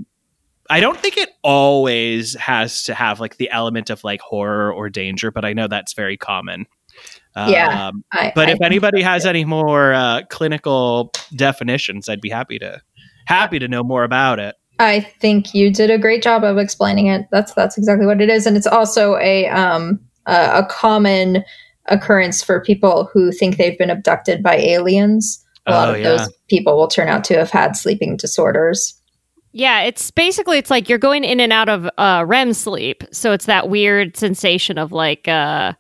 I don't think it always has to have like the element of like horror or danger, but I know that's very common. Yeah. Um, I, but I if anybody has any more uh, clinical definitions, I'd be happy to happy to know more about it. I think you did a great job of explaining it. That's that's exactly what it is, and it's also a um a, a common occurrence for people who think they've been abducted by aliens. A lot Oh, of yeah. those people will turn out to have had sleeping disorders. yeah it's basically it's like you're going in and out of uh rem sleep so it's that weird sensation of like uh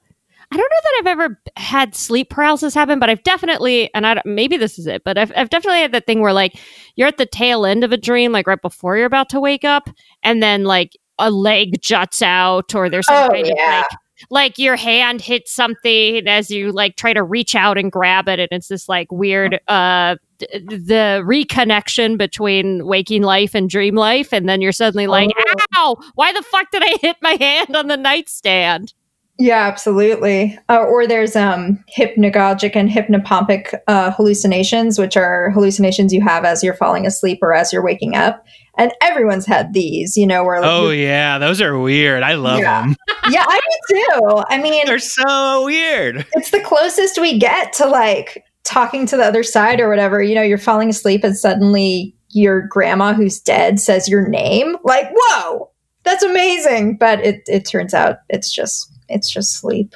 I don't know that I've ever had sleep paralysis happen, but I've definitely, and I maybe this is it, but I've, I've definitely had that thing where like you're at the tail end of a dream, like right before you're about to wake up, and then like a leg juts out, or there's some Oh, kind of like like your hand hits something as you like try to reach out and grab it, and it's this like weird uh d- the reconnection between waking life and dream life, and then you're suddenly like, Oh. ow, why the fuck did I hit my hand on the nightstand? Yeah, absolutely. Uh, or there's um, hypnagogic and hypnopompic uh, hallucinations, which are hallucinations you have as you're falling asleep or as you're waking up. And everyone's had these, you know, where like, Oh yeah, those are weird. I love Yeah. them. yeah, I do too. I mean, They're so weird. it's the closest we get to like talking to the other side or whatever. You know, you're falling asleep and suddenly your grandma who's dead says your name. Like, whoa, that's amazing. But it, it turns out it's just it's just sleep.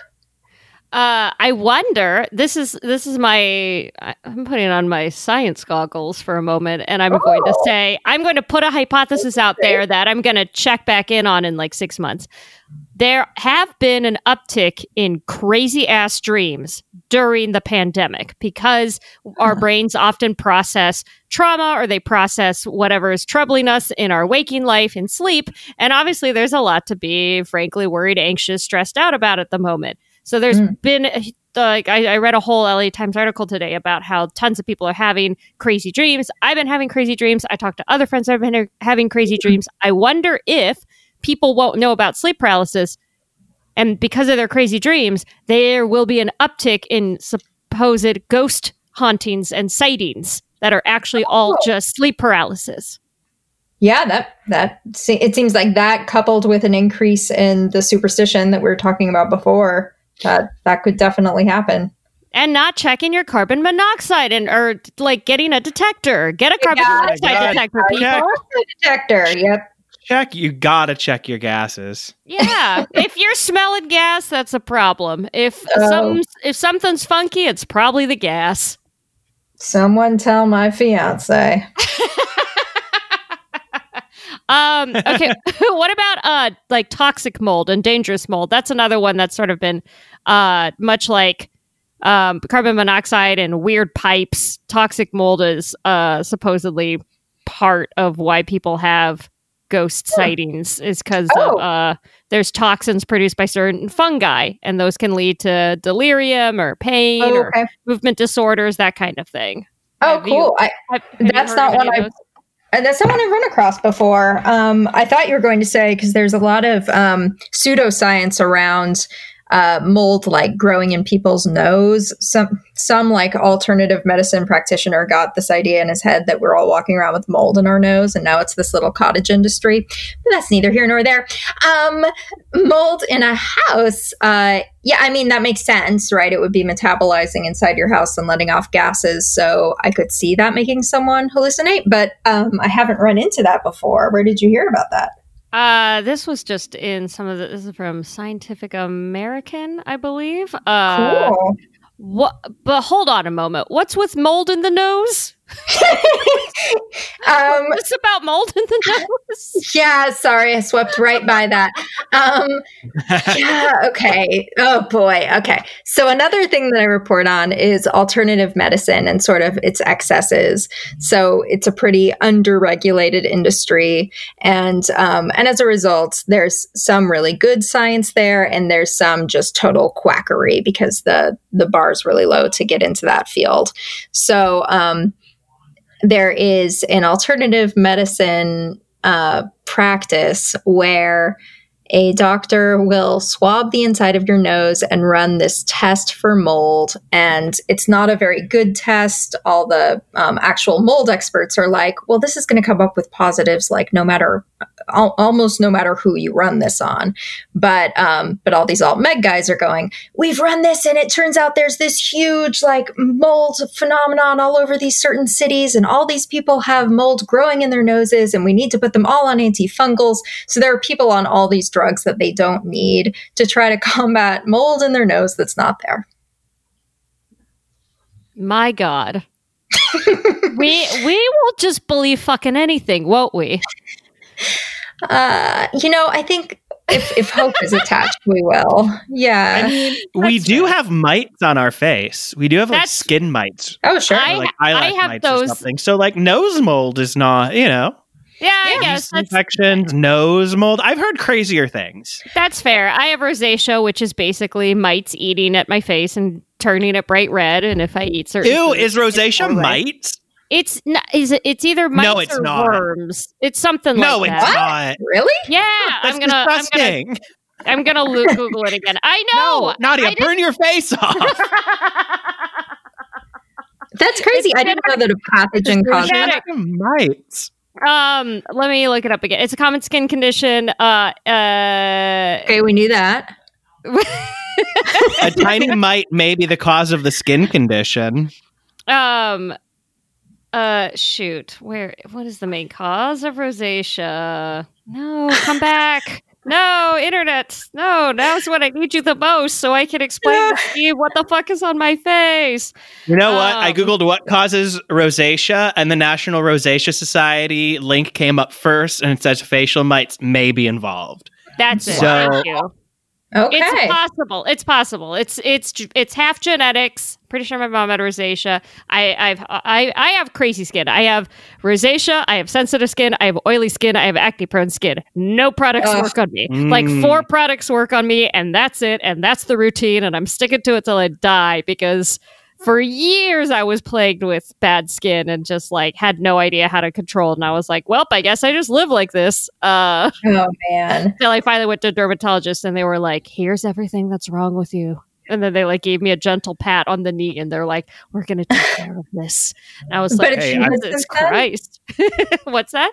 Uh, I wonder. This is this is my. I'm putting on my science goggles for a moment, and I'm going to Oh. say I'm going to put a hypothesis out there that I'm going to check back in on in like six months. There have been an uptick in crazy ass dreams during the pandemic because our brains often process trauma or they process whatever is troubling us in our waking life in sleep. And obviously, there's a lot to be, frankly, worried, anxious, stressed out about at the moment. So there's Mm. been like I, I read a whole LA Times article today about how tons of people are having crazy dreams. I've been having crazy dreams. I talked to other friends that have been having crazy dreams. I wonder if people won't know about sleep paralysis, and because of their crazy dreams, there will be an uptick in supposed ghost hauntings and sightings that are actually all Oh. just sleep paralysis. Yeah, that that it seems like that coupled with an increase in the superstition that we were talking about before, that that could definitely happen. And not checking your carbon monoxide and or like getting a detector. Get a carbon Yeah, monoxide yeah. detector, people. Check. Detector. Yep. Check. You gotta check your gases. Yeah, if you're smelling gas, that's a problem. If Oh. some if something's funky, it's probably the gas. Someone tell my fiance. Um, okay, what about uh like toxic mold and dangerous mold? That's another one that's sort of been uh much like um, carbon monoxide and weird pipes. Toxic mold is uh supposedly part of why people have ghost sightings is because Oh. uh there's toxins produced by certain fungi and those can lead to delirium or pain Oh, or movement disorders that kind of thing Oh, Have cool. I, Have- have you That's not one I- That's someone I've run across before. Um, I thought you were going to say because there's a lot of um, pseudoscience around uh, mold, like growing in people's nose. Some some like alternative medicine practitioner got this idea in his head that we're all walking around with mold in our nose, and now it's this little cottage industry. But that's neither here nor there. Um, mold in a house. Uh, yeah, I mean that makes sense, right? It would be metabolizing inside your house and letting off gases. So I could see that making someone hallucinate, but um, I haven't run into that before. Where did you hear about that? Uh, this was just in some of the. This is from Scientific American, I believe. Uh, Cool. What? But hold on a moment. What's with mold in the nose? Um, What's about mold in the nose? yeah, sorry, I swept right by that. Um, yeah, okay. Oh boy. Okay. So another thing that I report on is alternative medicine and sort of its excesses. So it's a pretty underregulated industry, and um, and as a result, there's some really good science there, and there's some just total quackery because the the bar is really low to get into that field. So um, there is an alternative medicine uh, practice where a doctor will swab the inside of your nose and run this test for mold. And it's not a very good test. All the um, actual mold experts are like, well, this is going to come up with positives, like no matter, al- almost no matter who you run this on. But, um, but all these alt med guys are going, we've run this and it turns out there's this huge like mold phenomenon all over these certain cities and all these people have mold growing in their noses and we need to put them all on antifungals so there are people on all these drugs that they don't need to try to combat mold in their nose that's not there My God. we we will just believe fucking anything, won't we? uh, you know i think if, if hope is attached we will Yeah. I mean, we do fair. have mites on our face. We do have like That's- skin mites, oh sure I- or, like I eyelash have mites or those- something. So like nose mold is not, you know, Yeah, I Yeah. guess infections, nose mold. I've heard crazier things. that's fair. I have rosacea, which is basically mites eating at my face and turning it bright red. And if I eat certain, Ew, foods, is rosacea all red. mites? It's not. Is it? It's either mites No, it's or not. worms. It's something No, like it's that. not. really Yeah, That's I'm gonna. I'm gonna. disgusting. I'm gonna lo- Google it again. I know. no, Nadia, I burn your face off. that's crazy It's i didn't know that a pathogen caused genetic. mites. Um, let me look it up again. It's a common skin condition. Uh, uh, okay we knew that A tiny mite may be the cause of the skin condition. um, uh, shoot. Where? What is the main cause of rosacea? No, come back. No, internet. No, now's when I need you the most, so I can explain to Steve what the fuck is on my face. You know what? I Um, googled what causes rosacea, and the National Rosacea Society link came up first, and it says facial mites may be involved. That's it. So- Thank you. Okay It's possible. It's possible. It's it's it's half genetics. Pretty sure my mom had rosacea. I I've I I have crazy skin. I have rosacea. I have sensitive skin. I have oily skin. I have acne prone skin. No products Ugh. work on me. Like Mm. four products work on me, and that's it. And that's the routine. And I'm sticking to it till I die because. For years, I was plagued with bad skin and just like had no idea how to control. And I was like, "Well, I guess I just live like this." Uh, oh man until I finally went to a dermatologist and they were like, here's everything that's wrong with you. And then they like gave me a gentle pat on the knee and they're like, we're going to take care of this. And I was But like, it's Hey, been I- good Jesus? Christ. What's that?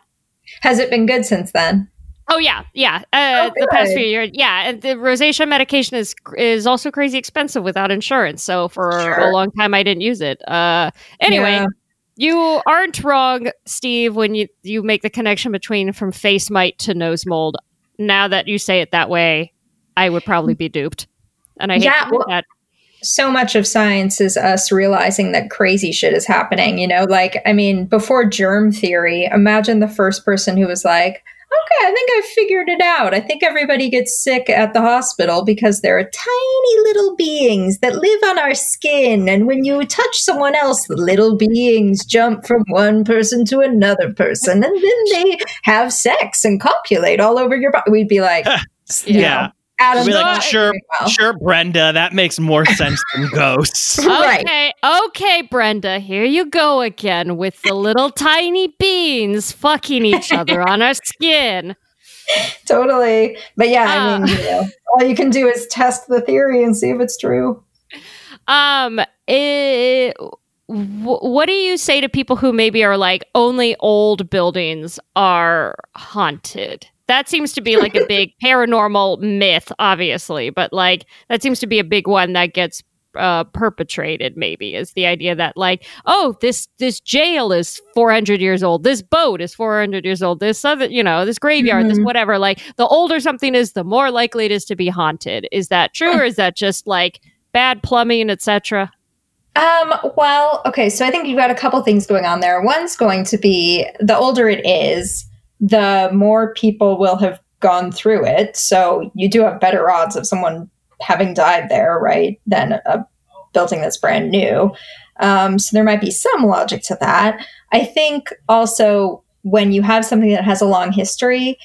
has it been good since then Oh yeah, yeah. Uh, Oh, the past few years, yeah. And the rosacea medication is is also crazy expensive without insurance. So for Sure. a long time, I didn't use it. Uh, anyway, Yeah. you aren't wrong, Steve, when you you make the connection between from face mite to nose mold. Now that you say it that way, I would probably be duped, and I hate Yeah, well- that. so much of science is us realizing that crazy shit is happening. You know, like, I mean, before germ theory, imagine the first person who was like, okay, I think I figured it out. I think everybody gets sick at the hospital because there are tiny little beings that live on our skin. And when you touch someone else, the little beings jump from one person to another person. And then they have sex and copulate all over your body. We'd be like, yeah. Know, Adam, be like, sure, well. sure, Brenda, that makes more sense than ghosts. right. Okay, okay, Brenda, here you go again with the little tiny beans fucking each other on our skin. Totally. But yeah, uh, I mean, you know, all you can do is test the theory and see if it's true. Um, it, what do you say to people who maybe are like only old buildings are haunted? That seems to be like a big paranormal myth, obviously, but like that seems to be a big one that gets uh, perpetrated maybe is the idea that like oh this this jail is 400 years old. This boat is 400 years old. This other you know this graveyard mm-hmm. this whatever. Like the older something is the more likely it is to be haunted. Is that true or is that just like bad plumbing etc um, well, okay, so I think you've got a couple things going on there. One's going to be the older it is, the more people will have gone through it. So you do have better odds of someone having died there, right, than a building that's brand new. Um, so there might be some logic to that. I think also when you have something that has a long history,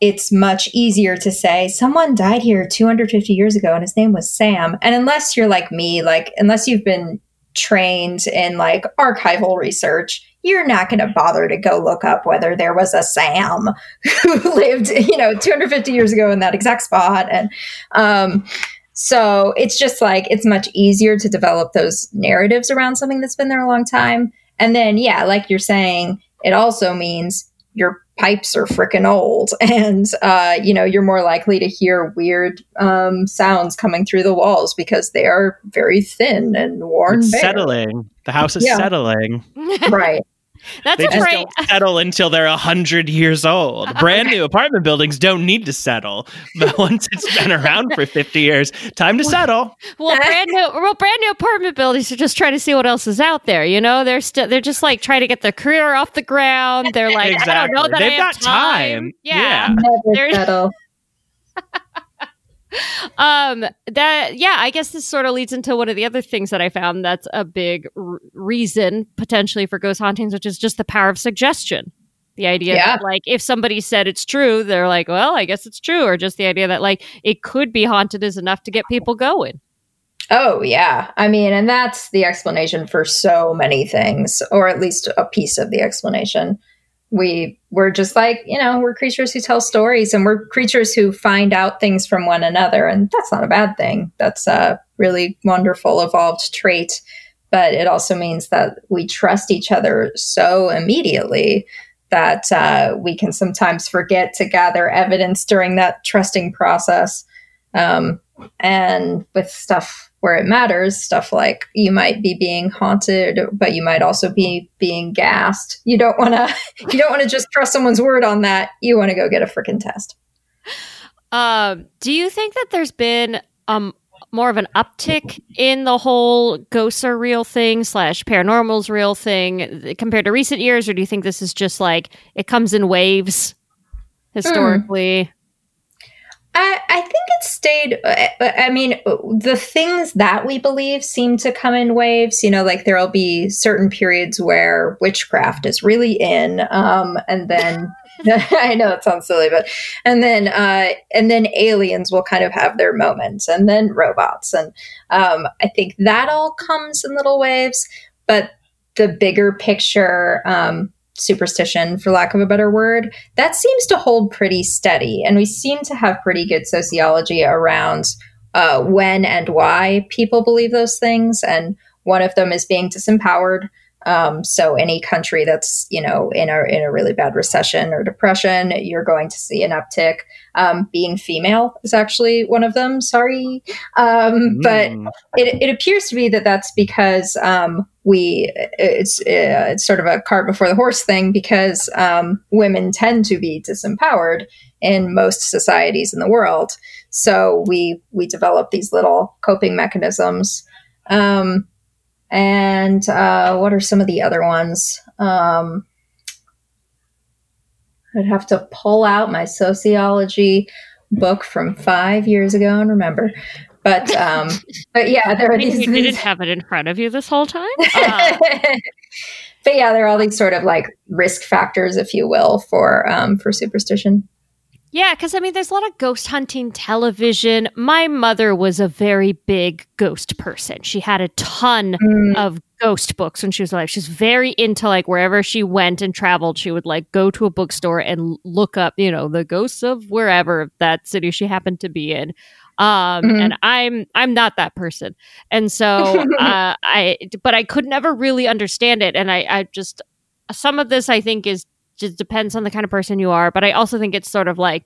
it's much easier to say someone died here 250 years ago and his name was Sam. And unless you're like me, like unless you've been trained in like archival research, you're not going to bother to go look up whether there was a Sam who lived, you know, 250 years ago in that exact spot. And um, so it's just like it's much easier to develop those narratives around something that's been there a long time. And then, yeah, like you're saying, it also means your pipes are freaking old and uh, you know you're more likely to hear weird um, sounds coming through the walls because they are very thin and worn it's settling the house is yeah. settling right that's they just don't settle until they're a hundred years old. Brand new apartment buildings don't need to settle, but once it's been around for fifty years, time to settle. Well, brand new, well, brand new apartment buildings are just trying to see what else is out there. You know, they're still they're just like trying to get their career off the ground. They're like, exactly. I don't know that they've I got time. time. Yeah, yeah. settle. Um that yeah i guess this sort of leads into one of the other things that i found that's a big r- reason potentially for ghost hauntings which is just the power of suggestion. The idea yeah. that like if somebody said it's true they're like well i guess it's true or just the idea that like it could be haunted is enough to get people going. Oh yeah. I mean and that's the explanation for so many things or at least a piece of the explanation we we're just like you know we're creatures who tell stories and we're creatures who find out things from one another. And that's not a bad thing. That's a really wonderful evolved trait. But it also means that we trust each other so immediately that uh, we can sometimes forget to gather evidence during that trusting process. Um, and with stuff where it matters stuff like you might be being haunted but you might also be being gassed. You don't want to you don't want to just trust someone's word on that. You want to go get a freaking test. Um do you think that there's been um more of an uptick in the whole ghosts are real thing slash paranormal's real thing compared to recent years or do you think this is just like it comes in waves historically? mm. I, I think it stayed. Uh, I mean, the things that we believe seem to come in waves. You know, like there'll be certain periods where witchcraft is really in, um, and then I know it sounds silly, but and then uh, and then aliens will kind of have their moments, and then robots, and um, I think that all comes in little waves. But the bigger picture, um, superstition, for lack of a better word, that seems to hold pretty steady. And we seem to have pretty good sociology around uh, when and why people believe those things. And one of them is being disempowered. Um, so any country that's you know in a in a really bad recession or depression, you're going to see an uptick. Um, being female is actually one of them. Sorry, um, mm. but it, it appears to be that that's because um, we it's uh, it's sort of a cart before the horse thing because um, women tend to be disempowered in most societies in the world. So we we develop these little coping mechanisms. Um, and uh, what are some of the other ones? Um, I'd have to pull out my sociology book from five years ago and remember. But um, but yeah, there are these. You didn't have it in front of you this whole time. Uh, but yeah, there are all these sort of like risk factors, if you will, for um, for superstition. Yeah, because I mean, there's a lot of ghost hunting television. My mother was a very big ghost person. She had a ton mm. of ghost books when she was alive. She's very into like wherever she went and traveled, she would like go to a bookstore and look up, you know, the ghosts of wherever that city she happened to be in. Um, mm-hmm. and I'm I'm not that person, and so uh, I but I could never really understand it, and I I just some of this I think is just depends on the kind of person you are. But I also think it's sort of like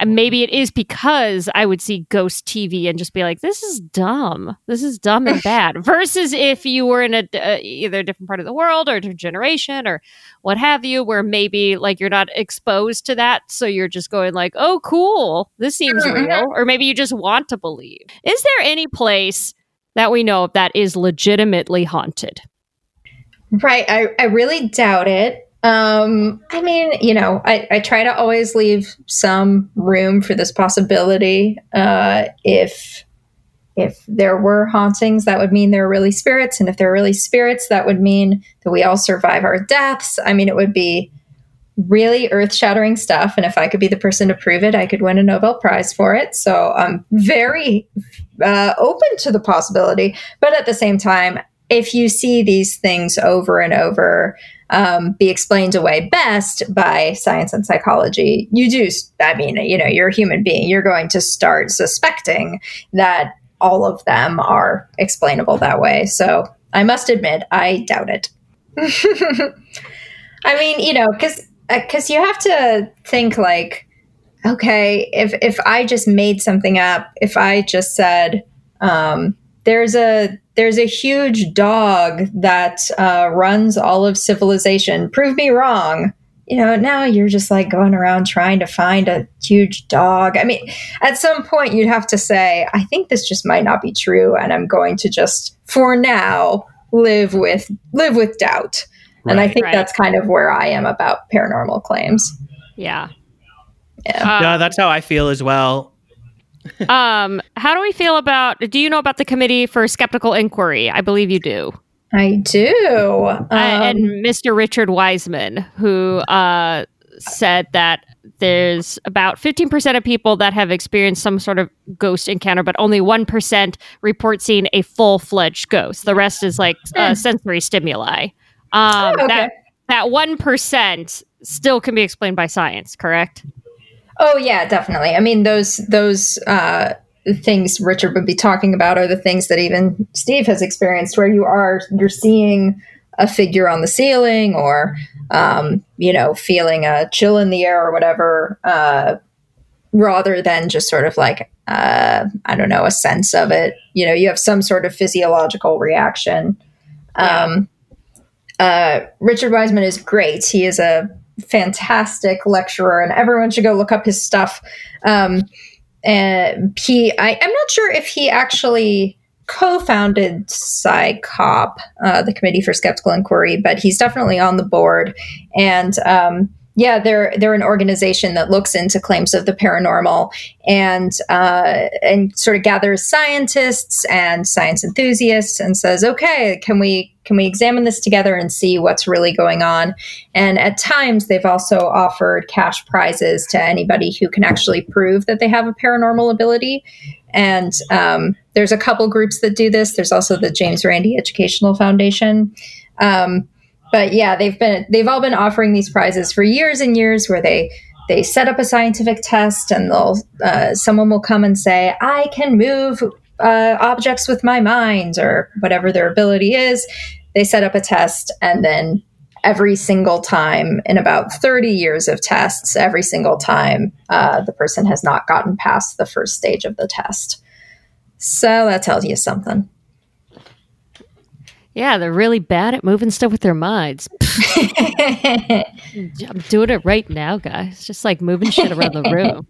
and maybe it is because I would see ghost TV and just be like, "This is dumb. This is dumb and bad." Versus if you were in a uh, either a different part of the world or a different generation or what have you, where maybe like you're not exposed to that, so you're just going like, "Oh, cool, this seems real," or maybe you just want to believe. Is there any place that we know of that is legitimately haunted? Right. I, I really doubt it. Um, I mean, you know, I, I try to always leave some room for this possibility. Uh, if if there were hauntings, that would mean there are really spirits, and if there are really spirits, that would mean that we all survive our deaths. I mean, it would be really earth shattering stuff. And if I could be the person to prove it, I could win a Nobel Prize for it. So I'm very uh, open to the possibility. But at the same time, if you see these things over and over, um, be explained away best by science and psychology, you do, I mean, you know, you're a human being. You're going to start suspecting that all of them are explainable that way. So I must admit, I doubt it. I mean, you know, because because uh, you have to think like, okay, if if I just made something up, if I just said, um, there's a there's a huge dog that uh, runs all of civilization. Prove me wrong. You know, now you're just like going around trying to find a huge dog. I mean, at some point you'd have to say, I think this just might not be true, and I'm going to just, for now, live with live with doubt. Right, and I think right. that's kind of where I am about paranormal claims. Yeah. Yeah. Uh, no, that's how I feel as well um, how do we feel about? Do you know about the Committee for Skeptical Inquiry? I believe you do. I do. Um, uh, and Mr. Richard Wiseman, who uh, said that there's about 15% of people that have experienced some sort of ghost encounter, but only 1% report seeing a full fledged ghost. The rest is like uh, hmm. sensory stimuli. Um, oh, okay. That that 1% still can be explained by science, correct? Oh yeah, definitely. I mean those those uh, things Richard would be talking about are the things that even Steve has experienced, where you are you're seeing a figure on the ceiling, or um, you know, feeling a chill in the air or whatever, uh, rather than just sort of like uh, I don't know a sense of it. You know, you have some sort of physiological reaction. Um, uh, Richard Wiseman is great. He is a fantastic lecturer, and everyone should go look up his stuff. Um, and he, I, am not sure if he actually co-founded CSICOP, uh, the Committee for Skeptical Inquiry, but he's definitely on the board. And um, yeah, they're they're an organization that looks into claims of the paranormal and uh, and sort of gathers scientists and science enthusiasts and says, okay, can we can we examine this together and see what's really going on? And at times, they've also offered cash prizes to anybody who can actually prove that they have a paranormal ability. And um, there's a couple groups that do this. There's also the James Randi Educational Foundation. Um, but yeah, they've been they've all been offering these prizes for years and years, where they they set up a scientific test, and they'll uh, someone will come and say, "I can move uh, objects with my mind," or whatever their ability is. They set up a test, and then every single time in about 30 years of tests, every single time uh, the person has not gotten past the first stage of the test. So that tells you something. Yeah, they're really bad at moving stuff with their minds. I'm doing it right now, guys. Just like moving shit around the room.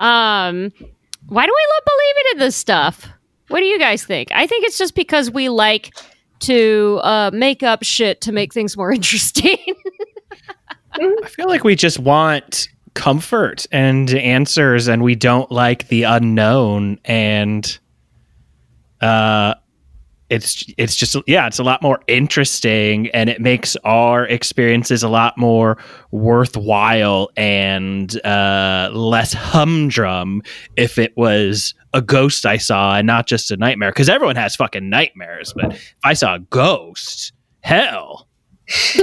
Um, why do we love believing in this stuff? What do you guys think? I think it's just because we like to uh, make up shit to make things more interesting. I feel like we just want comfort and answers and we don't like the unknown and uh it's it's just yeah it's a lot more interesting and it makes our experiences a lot more worthwhile and uh less humdrum if it was a ghost i saw and not just a nightmare. Because everyone has fucking nightmares but if i saw a ghost hell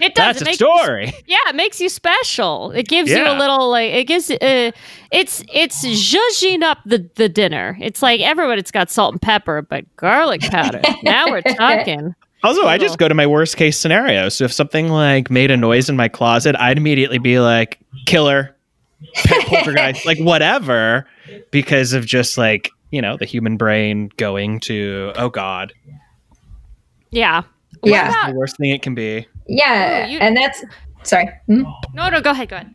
it does. that's it a makes story You, yeah, it makes you special. It gives you a little like it gives. Uh, it's it's zhuzhing up the the dinner. It's like everybody's got salt and pepper, but garlic powder. now we're talking. Also, I just go to my worst case scenario. So if something like made a noise in my closet, I'd immediately be like, killer, pet poltergeist, like whatever, because of just like, you know, the human brain going to, oh God, Yeah. Yeah. What the worst thing it can be. Yeah, Oh, you- and that's sorry. Hmm? no, no, go ahead, go ahead.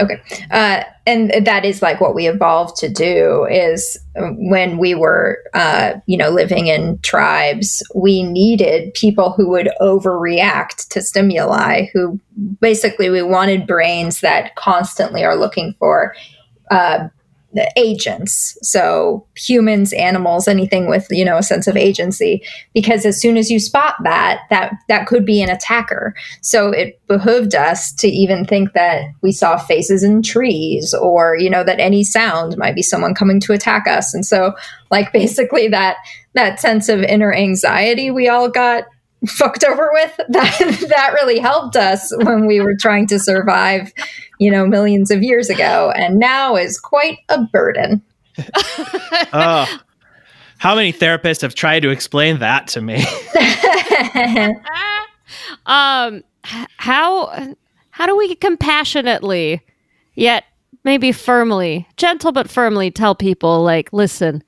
Okay. Uh, and that is like what we evolved to do is uh, when we were, uh, you know, living in tribes, we needed people who would overreact to stimuli, who basically we wanted brains that constantly are looking for uh, the agents. So humans, animals, anything with, you know, a sense of agency, because as soon as you spot that, that, that could be an attacker. So it behooved us to even think that we saw faces in trees or, you know, that any sound might be someone coming to attack us. And so like basically that that sense of inner anxiety we all got fucked over with that that really helped us when we were trying to survive, you know, millions of years ago and now is quite a burden. Oh, how many therapists have tried to explain that to me? um, how how do we compassionately, yet maybe firmly, gentle but firmly, tell people like, listen,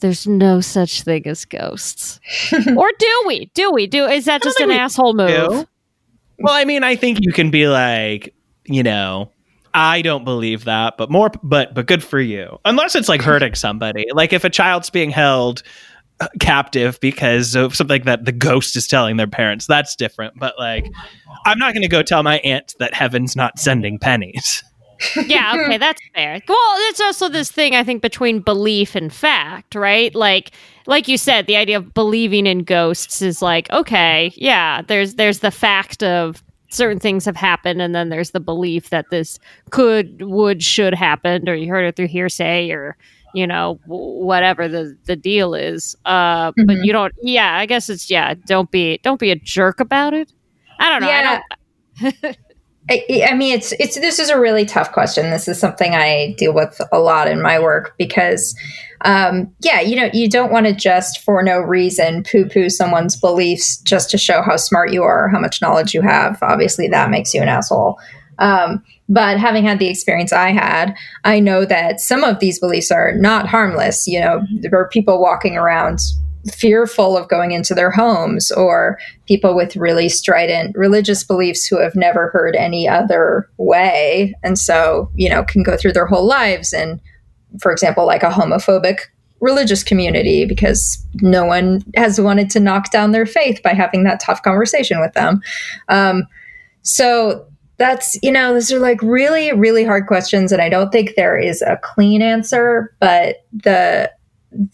there's no such thing as ghosts, or do we? Do we? Do is that just an asshole move? do. well, I mean, I think you can be like, you know, I don't believe that, but more, but but good for you. Unless it's like hurting somebody, like if a child's being held uh, captive because of something that the ghost is telling their parents, that's different. But like, I'm not going to go tell my aunt that heaven's not sending pennies. yeah, okay, that's fair. Well, it's also this thing I think between belief and fact, right? Like like you said, the idea of believing in ghosts is like, okay, yeah, there's there's the fact of certain things have happened and then there's the belief that this could would should happen or you heard it through hearsay or you know whatever the the deal is uh but Mhm. you don't yeah i guess it's yeah don't be don't be a jerk about it i don't know I Yeah. don't, I, I mean, it's it's this is a really tough question. This is something I deal with a lot in my work because, um, yeah, you know, you don't want to just for no reason poo poo someone's beliefs just to show how smart you are, how much knowledge you have. Obviously, that makes you an asshole. Um, but having had the experience I had, I know that some of these beliefs are not harmless. You know, there are people walking around fearful of going into their homes or people with really strident religious beliefs who have never heard any other way. And so you know can go through their whole lives and for example like a homophobic religious community because no one has wanted to knock down their faith by having that tough conversation with them. Um, so that's you know those are like really really hard questions and i don't think there is a clean answer but the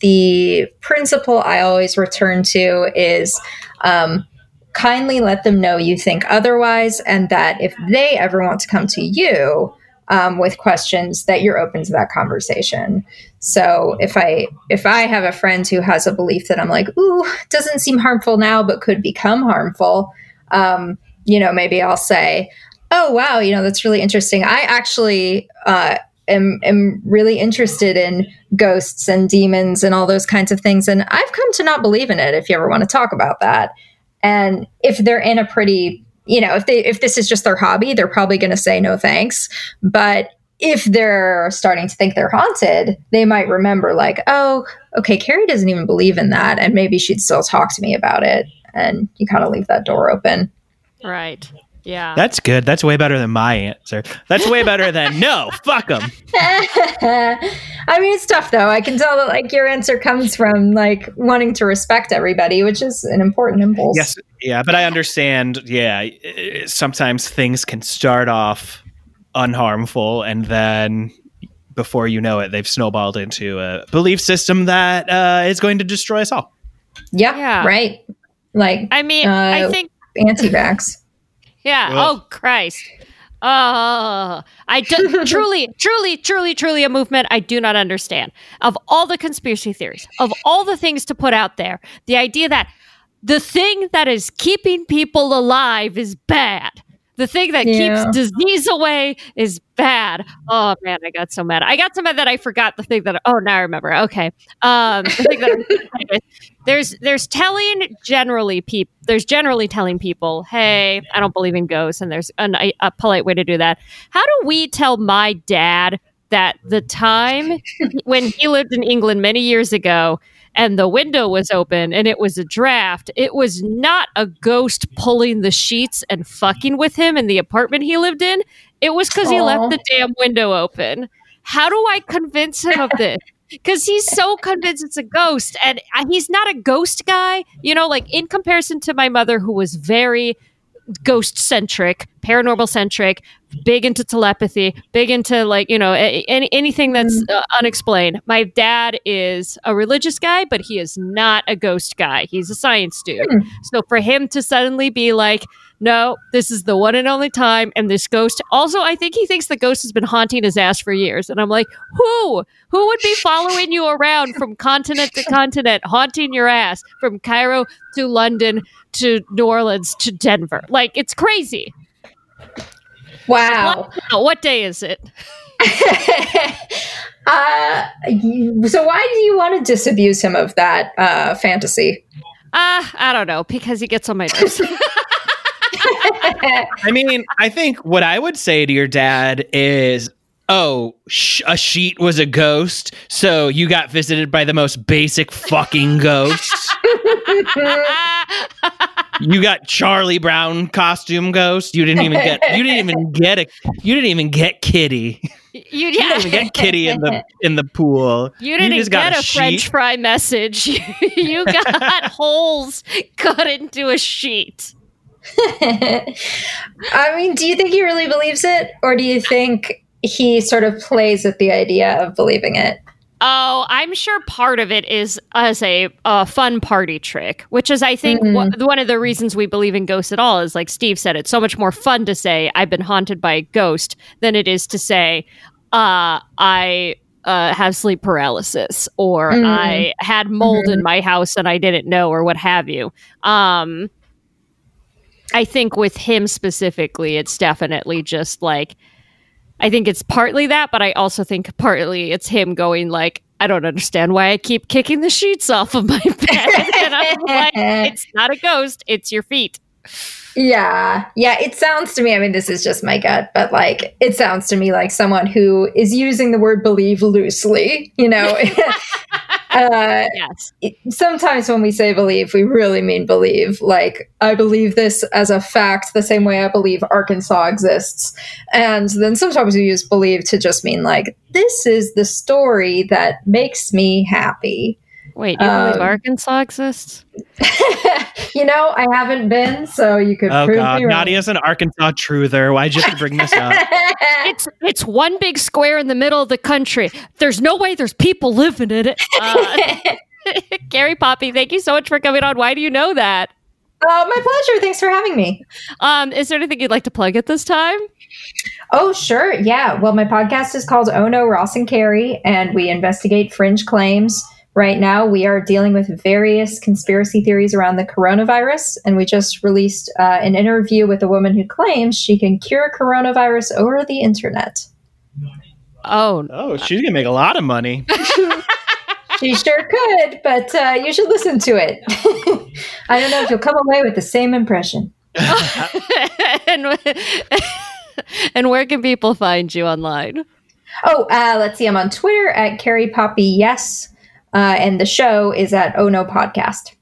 the principle I always return to is um, kindly let them know you think otherwise, and that if they ever want to come to you um, with questions, that you're open to that conversation. So if I if I have a friend who has a belief that I'm like, ooh, doesn't seem harmful now, but could become harmful, um, you know, maybe I'll say, oh wow, you know, that's really interesting. I actually. Uh, am, am really interested in ghosts and demons and all those kinds of things. And I've come to not believe in it if you ever want to talk about that. And if they're in a pretty, you know, if they if this is just their hobby, they're probably going to say no thanks. But if they're starting to think they're haunted, they might remember like, oh, okay, Carrie doesn't even believe in that, and maybe she'd still talk to me about it. And you kind of leave that door open. Right. Yeah. That's good. That's way better than my answer. That's way better than no. Fuck them. I mean, it's tough though. I can tell that like your answer comes from like wanting to respect everybody, which is an important impulse. Yes, yeah, but I understand. Yeah, sometimes things can start off unharmful, and then before you know it, they've snowballed into a belief system that uh, is going to destroy us all. Yep. Yeah. Right. Like I mean, I Uh, think anti-vax. Yeah. Ugh. Oh Christ. Oh, I do, truly, truly, truly, truly a movement I do not understand. Of all the conspiracy theories, of all the things to put out there, the idea that the thing that is keeping people alive is bad. The thing that Yeah. keeps disease away is bad. Oh man, I got so mad. I got so mad that I forgot the thing that. Oh, now I remember. Okay, um, the thing that there's there's telling generally people there's generally telling people, hey, I don't believe in ghosts, and there's an, a, a polite way to do that. How do we tell my dad that the time when he lived in England many years ago? And the window was open and it was a draft. It was not a ghost pulling the sheets and fucking with him in the apartment he lived in. It was because he left the damn window open. How do I convince him of this? Because he's so convinced it's a ghost, and he's not a ghost guy. You know, like in comparison to my mother, who was very ghost centric, paranormal centric, big into telepathy, big into like you know any, anything that's uh, unexplained. My dad is a religious guy, but he is not a ghost guy. He's a science dude. Hmm. So for him to suddenly be like, no, this is the one and only time, and this ghost. Also, I think he thinks the ghost has been haunting his ass for years, and I'm like, who? Who would be following you around from continent to continent, haunting your ass from Cairo to London to New Orleans to Denver? Like, it's crazy. Wow. Now, what day is it? uh, so why do you want to disabuse him of that uh, fantasy? Uh, I don't know, because he gets on my nerves. I mean, I think what I would say to your dad is, "Oh, sh- a sheet was a ghost, so you got visited by the most basic fucking ghosts. you got Charlie Brown costume ghost. You didn't even get. You didn't even get a. You didn't even get Kitty. you, You didn't even get Kitty in the in the pool. You didn't just got get a, sheet. French fry message. you got holes cut into a sheet. I mean, do you think he really believes it, or do you think he sort of plays with the idea of believing it? Oh, I'm sure part of it is as a, a fun party trick, which is, I think, Mhm. wha- one of the reasons we believe in ghosts at all is, like Steve said, it's so much more fun to say I've been haunted by a ghost than it is to say uh, I uh, have sleep paralysis or Mm. I had mold in my house and I didn't know or what have you. Um, I think with him specifically, it's definitely just like I think it's partly that, but I also think partly it's him going like, I don't understand why I keep kicking the sheets off of my bed. and I'm like, it's not a ghost, it's your feet. Yeah, yeah. It sounds to me. I mean, this is just my gut, but like, it sounds to me like someone who is using the word believe loosely. You know, uh, Yes. sometimes when we say believe, we really mean believe. Like, I believe this as a fact, the same way I believe Arkansas exists. And then sometimes we use believe to just mean like, this is the story that makes me happy. Wait, do you believe Um, Arkansas exists? you know, I haven't been, so you could Oh prove God, me wrong. Nadia's an Arkansas truther. Why'd you have to bring this up? It's it's one big square in the middle of the country. There's no way there's people living in it. Uh, Carrie Poppy, thank you so much for coming on. Why do you know that? Uh, my pleasure. Thanks for having me. Um, is there anything you'd like to plug at this time? Oh, sure. Yeah. Well, my podcast is called Oh No, Ross and Carrie, and we investigate fringe claims. Right now, we are dealing with various conspiracy theories around the coronavirus, and we just released uh, an interview with a woman who claims she can cure coronavirus over the internet. Oh, Oh, she's gonna make a lot of money. She sure could, but uh, you should listen to it. I don't know if you'll come away with the same impression. and, and where can people find you online? Oh, uh, let's see. I'm on Twitter at Carrie Poppy Yes, uh, and the show is at Oh No Podcast.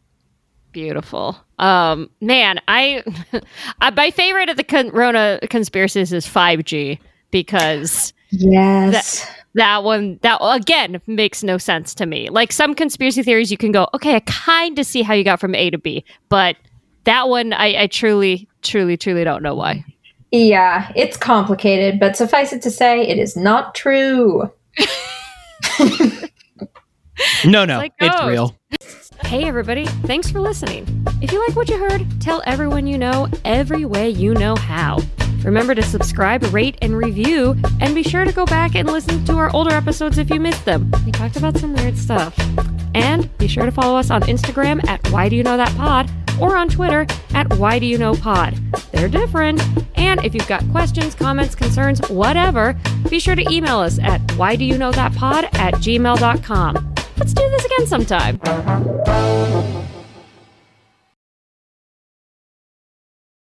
Beautiful. Um, man, I, I my favorite of the Corona conspiracies is 5G because Yes. that one that again makes no sense to me. Like some conspiracy theories, you can go, okay, I kind of see how you got from A to B, but that one, I, I truly, truly, truly don't know why. yeah, it's complicated, but suffice it to say, it is not true. No, no, like it's real. Hey, everybody, thanks for listening. If you like what you heard, tell everyone you know every way you know how. Remember to subscribe, rate, and review, and be sure to go back and listen to our older episodes if you missed them. We talked about some weird stuff. And be sure to follow us on Instagram at Why Do You Know That Pod or on Twitter at Why Do You Know Pod. They're different. And if you've got questions, comments, concerns, whatever, be sure to email us at Why Do You Know That Pod at gmail.com. Let's do this again sometime.